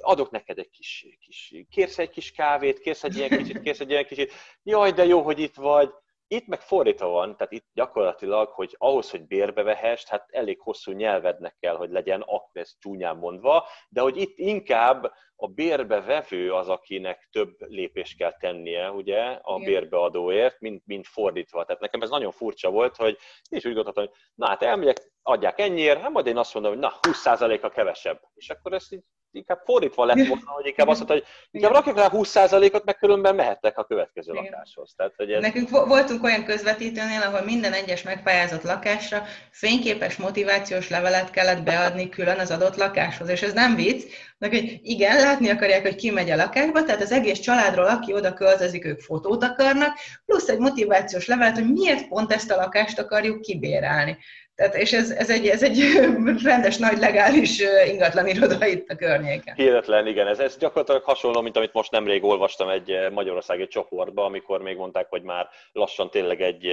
adok neked egy kis, kis, kérsz egy kis kávét, kérsz egy ilyen kicsit, kérsz egy ilyen kicsit, jaj, de jó, hogy itt vagy, Itt meg fordítva van, tehát itt gyakorlatilag, hogy ahhoz, hogy bérbe vehest, hát elég hosszú nyelvednek kell, hogy legyen, ez csúnyán mondva, de hogy itt inkább a bérbe vevő az, akinek több lépést kell tennie, ugye, a Igen. bérbeadóért, mint, mint fordítva. Tehát nekem ez nagyon furcsa volt, hogy és úgy gondoltam, hogy na hát elmegyek, adják ennyiért, hát majd én azt mondom, hogy na, 20%-a kevesebb. És akkor ezt így inkább fordítva lett volna, hogy inkább azt mondta, hogy inkább rakják rá 20%-ot, meg különben mehettek a következő Igen. lakáshoz. Tehát, hogy ez... Nekünk voltunk olyan közvetítőnél, ahol minden egyes megpályázott lakásra fényképes motivációs levelet kellett beadni külön az adott lakáshoz. És ez nem vicc, de hogy igen, látni akarják, hogy ki megy a lakásba, tehát az egész családról, aki oda költözik, ők fotót akarnak, plusz egy motivációs levelet, hogy miért pont ezt a lakást akarjuk kibérelni. Tehát, és ez, ez, egy, ez egy <laughs> rendes, nagy, legális ingatlan iroda itt a környéken. Hihetetlen, igen. Ez, ez gyakorlatilag hasonló, mint amit most nemrég olvastam egy magyarországi csoportban, amikor még mondták, hogy már lassan tényleg egy,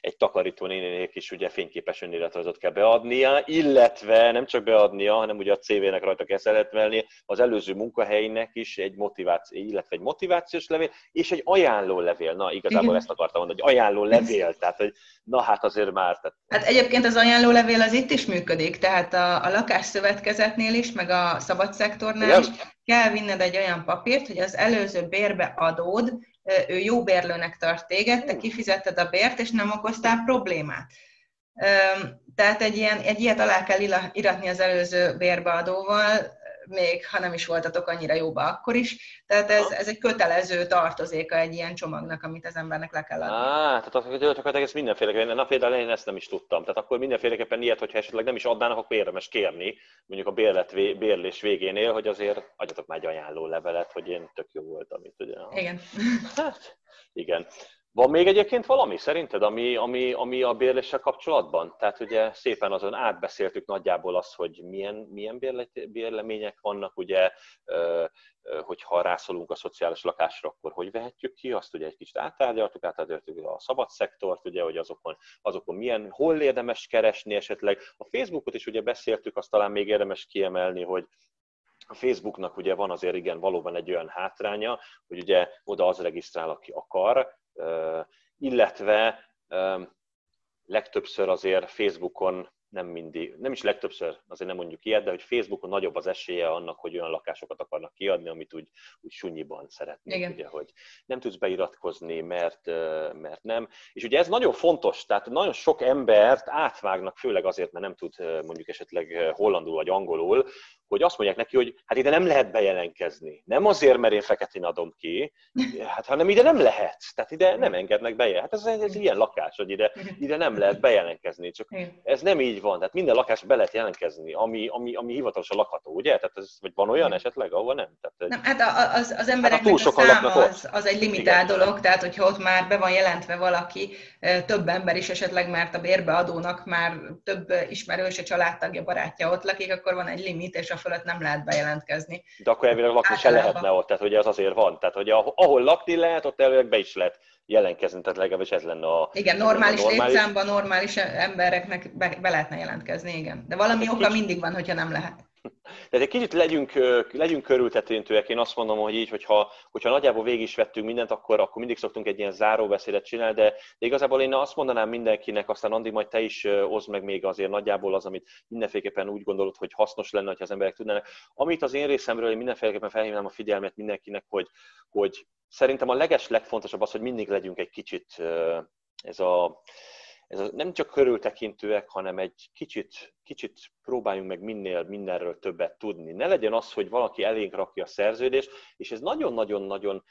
egy takarító nénének is ugye fényképes önéletrajzot kell beadnia, illetve nem csak beadnia, hanem ugye a CV-nek rajta kell szeretvelni, az előző munkahelynek is egy motiváció, illetve egy motivációs levél, és egy ajánló levél. Na, igazából igen. ezt akartam mondani, hogy ajánló levél. Tehát, hogy na hát azért már. Tehát... Hát egyébként az ajánlólevél az itt is működik, tehát a, a lakásszövetkezetnél is, meg a szabad szektornál Igen. is kell vinned egy olyan papírt, hogy az előző bérbe adód, ő jó bérlőnek tart téged, te kifizetted a bért, és nem okoztál problémát. Tehát egy, ilyen, egy ilyet alá kell iratni az előző bérbeadóval, még ha nem is voltatok annyira jóba akkor is. Tehát ez, ez egy kötelező tartozéka egy ilyen csomagnak, amit az embernek le kell adni. Á, tehát gyakorlatilag ez mindenféleképpen, na például én ezt nem is tudtam. Tehát akkor mindenféleképpen ilyet, hogyha esetleg nem is adnának, akkor érdemes kérni, mondjuk a bérlet, bérlés végénél, hogy azért adjatok már egy ajánló levelet, hogy én tök jó voltam itt, ugye? Igen. Hát, igen. Van még egyébként valami szerinted, ami, ami, ami a bérléssel kapcsolatban? Tehát ugye szépen azon átbeszéltük nagyjából azt, hogy milyen, milyen bérlemények vannak, ugye, hogyha rászolunk a szociális lakásra, akkor hogy vehetjük ki, azt ugye egy kicsit áttárgyaltuk, áttárgyaltuk a szabad szektort, ugye, hogy azokon, azokon milyen, hol érdemes keresni esetleg. A Facebookot is ugye beszéltük, azt talán még érdemes kiemelni, hogy a Facebooknak ugye van azért igen valóban egy olyan hátránya, hogy ugye oda az regisztrál, aki akar, illetve legtöbbször azért Facebookon nem mindig, nem is legtöbbször, azért nem mondjuk ilyet, de hogy Facebookon nagyobb az esélye annak, hogy olyan lakásokat akarnak kiadni, amit úgy, úgy sunyiban szeretnék, ugye, hogy nem tudsz beiratkozni, mert, mert nem. És ugye ez nagyon fontos, tehát nagyon sok embert átvágnak, főleg azért, mert nem tud mondjuk esetleg hollandul vagy angolul, hogy azt mondják neki, hogy hát ide nem lehet bejelentkezni. Nem azért, mert én feketén adom ki, hát, hanem ide nem lehet. Tehát ide nem engednek be. Hát ez, ez ilyen lakás, hogy ide, ide nem lehet bejelentkezni. Csak ez nem így van. Tehát minden lakás be lehet jelentkezni, ami, ami, ami hivatalosan lakható, ugye? Tehát ez, vagy van olyan esetleg, ahol nem? Tehát, nem hát az, az embereknek hát a száma az, az egy limitált dolog, tehát hogyha ott már be van jelentve valaki, több ember is esetleg, mert a bérbeadónak már több ismerőse, családtagja, barátja ott lakik, akkor van egy limit, és a fölött nem lehet bejelentkezni. De akkor elvileg lakni se lehetne ott, tehát hogy az azért van. Tehát hogy ahol lakni lehet, ott elvileg be is lehet jelentkezni, tehát legalábbis ez lenne a... Igen, normális, normális... létszámban normális embereknek be, be lehetne jelentkezni, igen. De valami egy oka kicsit... mindig van, hogyha nem lehet. Tehát egy kicsit legyünk, legyünk körültetőntőek. Én azt mondom, hogy így, hogyha, hogyha nagyjából végig is vettünk mindent, akkor, akkor mindig szoktunk egy ilyen záróbeszédet csinálni, de, de igazából én azt mondanám mindenkinek, aztán Andi, majd te is oszd meg még azért nagyjából az, amit mindenféleképpen úgy gondolod, hogy hasznos lenne, ha az emberek tudnának. Amit az én részemről én mindenféleképpen felhívnám a figyelmet mindenkinek, hogy, hogy szerintem a leges legfontosabb az, hogy mindig legyünk egy kicsit ez a, ez nem csak körültekintőek, hanem egy kicsit, kicsit próbáljunk meg minél mindenről többet tudni. Ne legyen az, hogy valaki elénk rakja a szerződést, és ez nagyon-nagyon-nagyon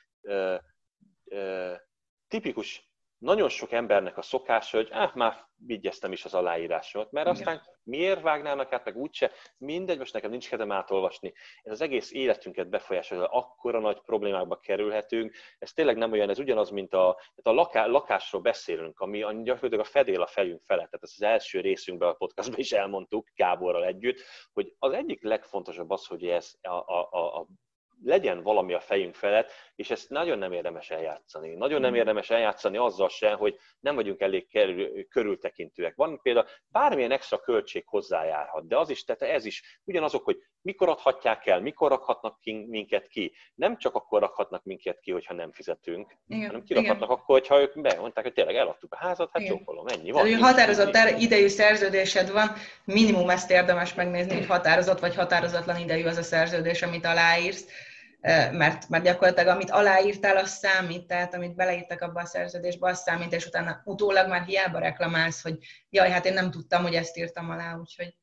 tipikus nagyon sok embernek a szokás, hogy ah, már vigyeztem is az aláírásot, mert aztán Igen. miért vágnának át, meg úgyse, mindegy, most nekem nincs kedvem átolvasni. Ez az egész életünket befolyásolja, akkora nagy problémákba kerülhetünk. Ez tényleg nem olyan, ez ugyanaz, mint a, a laká, lakásról beszélünk, ami gyakorlatilag a fedél a fejünk felett. Tehát ezt az első részünkben a podcastban is elmondtuk Gáborral együtt, hogy az egyik legfontosabb az, hogy ez a, a, a legyen valami a fejünk felett, és ezt nagyon nem érdemes eljátszani. Nagyon nem mm. érdemes eljátszani azzal se, hogy nem vagyunk elég körültekintőek. Van például bármilyen extra költség hozzájárhat, de az is, tehát ez is ugyanazok, hogy mikor adhatják el, mikor rakhatnak minket ki. Nem csak akkor rakhatnak minket ki, hogyha nem fizetünk, igen, hanem kirakhatnak igen. akkor, hogyha ők bemondták, hogy tényleg eladtuk a házat, hát csókolom, ennyi van. Tehát, határozott idejű szerződésed van, minimum ezt érdemes megnézni, hogy határozott vagy határozatlan idejű az a szerződés, amit aláírsz mert, mert gyakorlatilag amit aláírtál, az számít, tehát amit beleírtak abba a szerződésbe, az számít, és utána utólag már hiába reklamálsz, hogy jaj, hát én nem tudtam, hogy ezt írtam alá, úgyhogy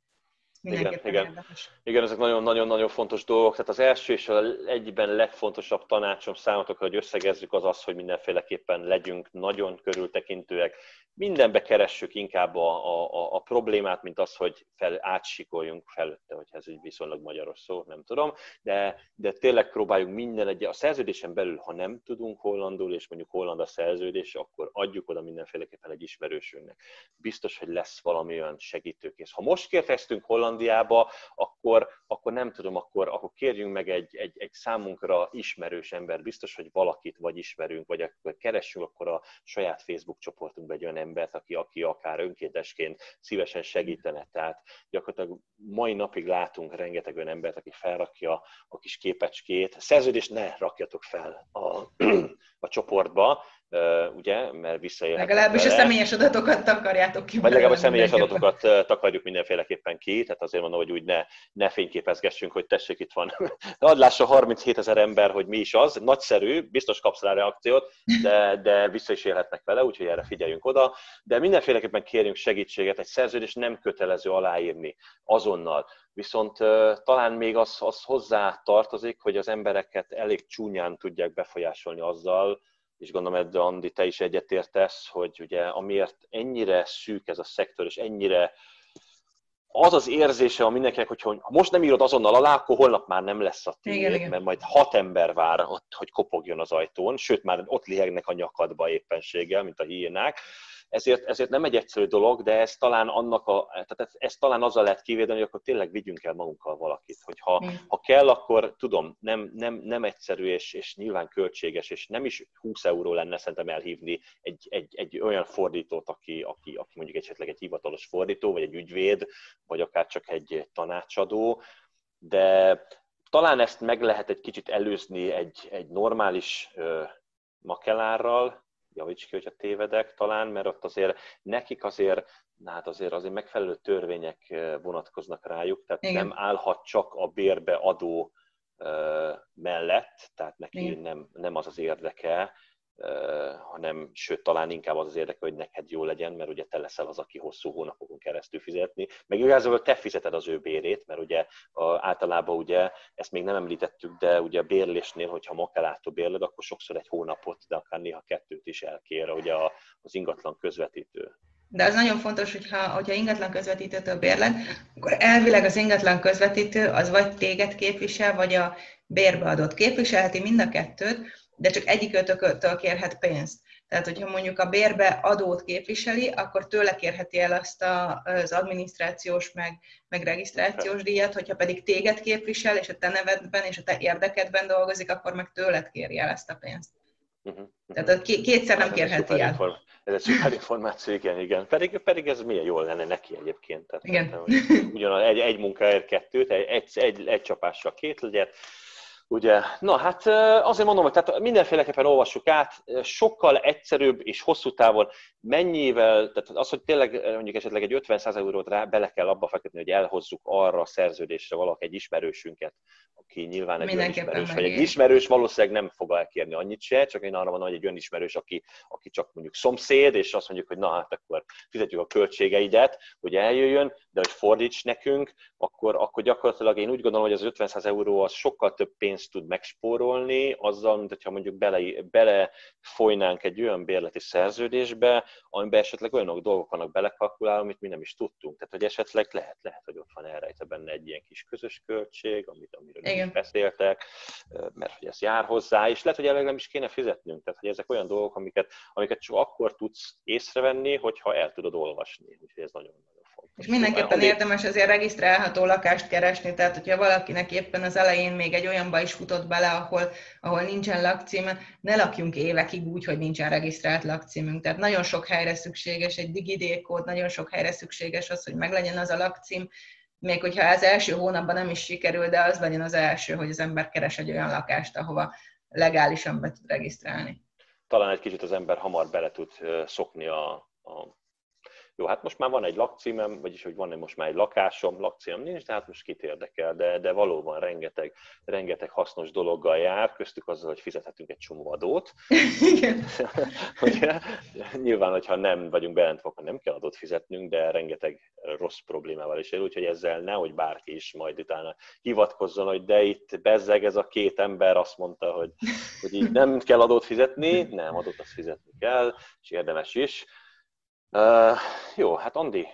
igen, igen. igen, ezek nagyon-nagyon fontos dolgok. Tehát az első és az egyben legfontosabb tanácsom számotokra, hogy összegezzük, az az, hogy mindenféleképpen legyünk nagyon körültekintőek. Mindenbe keressük inkább a, a, a problémát, mint az, hogy fel, átsikoljunk felette, hogy ez egy viszonylag magyaros szó, nem tudom, de, de tényleg próbáljunk minden egy, a szerződésen belül, ha nem tudunk hollandul, és mondjuk holland a szerződés, akkor adjuk oda mindenféleképpen egy ismerősünknek. Biztos, hogy lesz valami olyan segítőkész. Ha most kérdeztünk holland Hollandiába, akkor, akkor nem tudom, akkor, akkor kérjünk meg egy, egy, egy számunkra ismerős ember, biztos, hogy valakit vagy ismerünk, vagy akkor keressünk akkor a saját Facebook csoportunkba egy olyan embert, aki, aki akár önkéntesként szívesen segítene. Tehát gyakorlatilag mai napig látunk rengeteg olyan embert, aki felrakja a kis képecskét. Szerződést ne rakjatok fel a, <clears throat> a csoportba, ugye, mert visszaélhetnek Legalábbis vele. a személyes adatokat takarjátok ki. Vagy legalább a személyes adatokat takarjuk mindenféleképpen ki, tehát azért mondom, hogy úgy ne, ne fényképezgessünk, hogy tessék, itt van. Hadd lássa 37 ezer ember, hogy mi is az, nagyszerű, biztos kapsz rá reakciót, de, de vissza is élhetnek vele, úgyhogy erre figyeljünk oda. De mindenféleképpen kérjünk segítséget, egy szerződés nem kötelező aláírni azonnal. Viszont talán még az, az hozzá tartozik, hogy az embereket elég csúnyán tudják befolyásolni azzal, és gondolom ebben Andi, te is egyetértesz, hogy ugye amiért ennyire szűk ez a szektor, és ennyire az az érzése a mindenkinek, hogy ha most nem írod azonnal alá, akkor holnap már nem lesz a tiéd, mert majd hat ember vár ott, hogy kopogjon az ajtón, sőt már ott lihegnek a nyakadba éppenséggel, mint a hiénák ezért, ezért nem egy egyszerű dolog, de ez talán annak a, tehát ez, ez talán azzal lehet kivédeni, hogy akkor tényleg vigyünk el magunkkal valakit, hogy ha, ha kell, akkor tudom, nem, nem, nem egyszerű és, és nyilván költséges, és nem is 20 euró lenne szerintem elhívni egy, egy, egy olyan fordítót, aki, aki, aki mondjuk esetleg egy hivatalos fordító, vagy egy ügyvéd, vagy akár csak egy tanácsadó, de talán ezt meg lehet egy kicsit előzni egy, egy normális uh, makelárral, javíts ki, hogyha tévedek talán, mert ott azért nekik azért, hát azért azért megfelelő törvények eh, vonatkoznak rájuk, tehát Igen. nem állhat csak a bérbe adó eh, mellett, tehát neki nem, nem az az érdeke, hanem sőt, talán inkább az az érdeke, hogy neked jó legyen, mert ugye te leszel az, aki hosszú hónapokon keresztül fizetni. Meg igazából te fizeted az ő bérét, mert ugye általában ugye, ezt még nem említettük, de ugye a bérlésnél, hogyha makelátó bérled, akkor sokszor egy hónapot, de akár néha kettőt is elkér ugye az ingatlan közvetítő. De az nagyon fontos, hogyha, hogyha ingatlan közvetítőtől bérled, akkor elvileg az ingatlan közvetítő az vagy téged képvisel, vagy a bérbeadót képviselheti mind a kettőt, de csak egyikőtöktől kérhet pénzt. Tehát, hogyha mondjuk a bérbe adót képviseli, akkor tőle kérheti el azt a, az adminisztrációs meg, meg regisztrációs díjat, hogyha pedig téged képvisel, és a te nevedben és a te érdekedben dolgozik, akkor meg tőled kéri el ezt a pénzt. Uh-huh. Tehát kétszer nem kérheti el. Inform- ez egy szuper információ, igen, igen. Pedig, pedig ez milyen jól lenne neki egyébként. Tehát, igen. Ugyan egy, egy munkáért kettőt, egy, egy, egy, egy csapással két legyet, Ugye, na hát azért mondom, hogy tehát mindenféleképpen olvassuk át, sokkal egyszerűbb és hosszú távon mennyivel, tehát az, hogy tényleg mondjuk esetleg egy 50 eurót rá bele kell abba fektetni, hogy elhozzuk arra a szerződésre valaki egy ismerősünket, aki nyilván egy ismerős, vagy egy ismerős valószínűleg nem fog elkérni annyit se, csak én arra mondom, hogy egy olyan ismerős, aki, aki csak mondjuk szomszéd, és azt mondjuk, hogy na hát akkor fizetjük a költségeidet, hogy eljöjjön, de hogy fordíts nekünk, akkor, akkor gyakorlatilag én úgy gondolom, hogy az 50 euró az sokkal több pénzt tud megspórolni, azzal, mint hogyha mondjuk bele, bele folynánk egy olyan bérleti szerződésbe, amiben esetleg olyanok dolgok vannak belekalkulálva, amit mi nem is tudtunk. Tehát, hogy esetleg lehet, lehet hogy ott van elrejtve benne egy ilyen kis közös költség, amit, amiről Igen. beszéltek, mert hogy ez jár hozzá, és lehet, hogy elég nem is kéne fizetnünk. Tehát, hogy ezek olyan dolgok, amiket, amiket csak akkor tudsz észrevenni, hogyha el tudod olvasni. Úgyhogy ez nagyon-nagyon fontos. És mindenképpen érdemes azért regisztrálható lakást keresni, tehát hogyha valakinek éppen az elején még egy olyanba is futott bele, ahol, ahol nincsen lakcíme, ne lakjunk évekig úgy, hogy nincsen regisztrált lakcímünk. Tehát nagyon sok helyre szükséges egy digidékód, nagyon sok helyre szükséges az, hogy meglegyen az a lakcím, még hogyha az első hónapban nem is sikerül, de az legyen az első, hogy az ember keres egy olyan lakást, ahova legálisan be tud regisztrálni. Talán egy kicsit az ember hamar bele tud szokni a, a jó, hát most már van egy lakcímem, vagyis hogy van most már egy lakásom, lakcímem nincs, de hát most kit érdekel, de, de valóban rengeteg, rengeteg hasznos dologgal jár, köztük azzal, hogy fizethetünk egy csomó adót. <laughs> Igen. <laughs> Ugye? Nyilván, hogyha nem vagyunk bejelentve, akkor nem kell adót fizetnünk, de rengeteg rossz problémával is él, úgyhogy ezzel nehogy bárki is majd utána hivatkozzon, hogy de itt bezzeg ez a két ember azt mondta, hogy, hogy így nem kell adót fizetni, nem, adót azt fizetni kell, és érdemes is Uh, jó, hát Andi,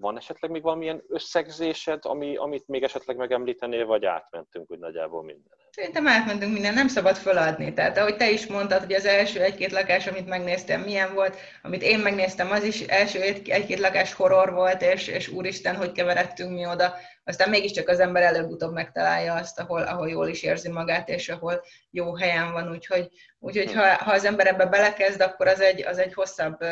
van esetleg még valamilyen összegzésed, ami, amit még esetleg megemlítenél, vagy átmentünk úgy nagyjából minden? Szerintem átmentünk minden, nem szabad feladni. Tehát ahogy te is mondtad, hogy az első egy-két lakás, amit megnéztem, milyen volt, amit én megnéztem, az is első egy-két lakás horror volt, és, és úristen, hogy keveredtünk mi oda. Aztán mégiscsak az ember előbb-utóbb megtalálja azt, ahol, ahol jól is érzi magát, és ahol jó helyen van. Úgyhogy, úgyhogy ha, ha az ember ebbe belekezd, akkor az egy, az egy hosszabb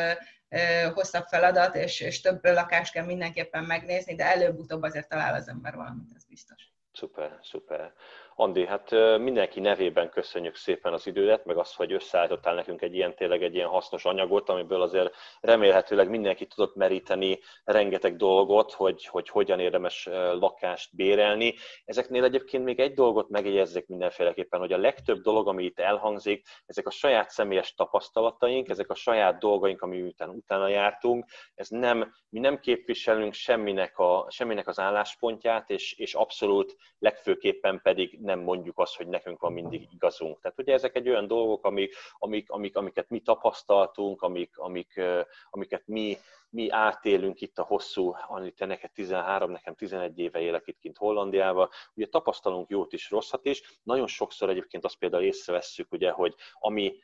hosszabb feladat, és, és több lakást kell mindenképpen megnézni, de előbb-utóbb azért talál az ember valamit, ez biztos. Szuper, szuper. Andi, hát mindenki nevében köszönjük szépen az idődet, meg azt, hogy összeállítottál nekünk egy ilyen tényleg egy ilyen hasznos anyagot, amiből azért remélhetőleg mindenki tudott meríteni rengeteg dolgot, hogy, hogy hogyan érdemes lakást bérelni. Ezeknél egyébként még egy dolgot megjegyezzek mindenféleképpen, hogy a legtöbb dolog, ami itt elhangzik, ezek a saját személyes tapasztalataink, ezek a saját dolgaink, ami után utána jártunk, ez nem, mi nem képviselünk semminek, a, semminek az álláspontját, és, és abszolút legfőképpen pedig nem mondjuk azt, hogy nekünk van mindig igazunk. Tehát ugye ezek egy olyan dolgok, amik, amik, amik, amiket mi tapasztaltunk, amik, amik, amiket mi, mi átélünk itt a hosszú, te neked 13, nekem 11 éve élek itt kint Hollandiában, ugye tapasztalunk jót is, rosszat is. Nagyon sokszor egyébként azt például észrevesszük, ugye, hogy ami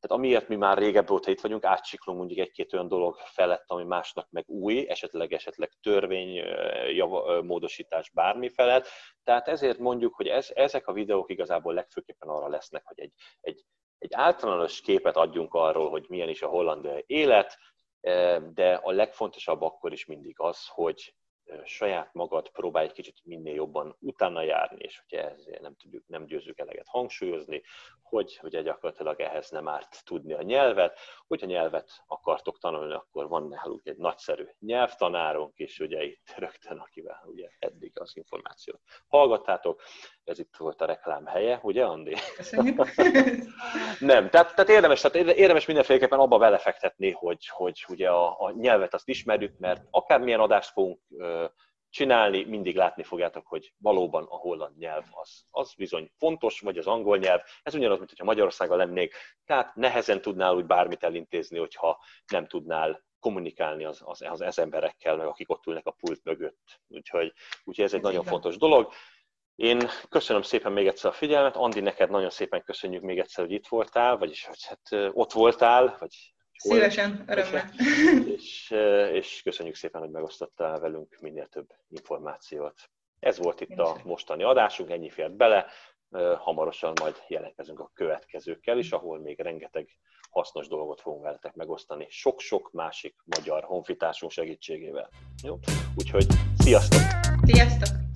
tehát amiért mi már régebb óta itt vagyunk, átsiklunk mondjuk egy-két olyan dolog felett, ami másnak meg új, esetleg esetleg törvény, módosítás bármi felett. Tehát ezért mondjuk, hogy ez, ezek a videók igazából legfőképpen arra lesznek, hogy egy, egy, egy általános képet adjunk arról, hogy milyen is a holland élet, de a legfontosabb akkor is mindig az, hogy saját magad próbálj egy kicsit minél jobban utána járni, és hogyha ezért nem, tudjuk, nem győzzük eleget hangsúlyozni, hogy ugye gyakorlatilag ehhez nem árt tudni a nyelvet. Hogyha nyelvet akartok tanulni, akkor van nálunk egy nagyszerű nyelvtanárunk is, ugye itt rögtön, akivel ugye eddig az információt hallgattátok. Ez itt volt a reklám helye, ugye Andi? <laughs> nem, tehát, tehát, érdemes, tehát érdemes mindenféleképpen abba belefektetni, hogy, hogy ugye a, a nyelvet azt ismerjük, mert akármilyen adást fogunk csinálni, mindig látni fogjátok, hogy valóban a holland nyelv az, az bizony fontos, vagy az angol nyelv. Ez ugyanaz, mint hogyha Magyarországon lennék, tehát nehezen tudnál úgy bármit elintézni, hogyha nem tudnál kommunikálni az, az, az, az emberekkel, meg akik ott ülnek a pult mögött. Úgyhogy, úgyhogy ez egy nagyon fontos dolog. Én köszönöm szépen még egyszer a figyelmet. Andi, neked nagyon szépen köszönjük még egyszer, hogy itt voltál, vagyis hogy hát ott voltál, vagy Szívesen, örömmel. És, és köszönjük szépen, hogy megosztottál velünk minél több információt. Ez volt itt a mostani adásunk, ennyi fért bele. Hamarosan majd jelentkezünk a következőkkel is, ahol még rengeteg hasznos dolgot fogunk veletek megosztani, sok-sok másik magyar honfitársunk segítségével. Jó? Úgyhogy sziasztok! Sziasztok!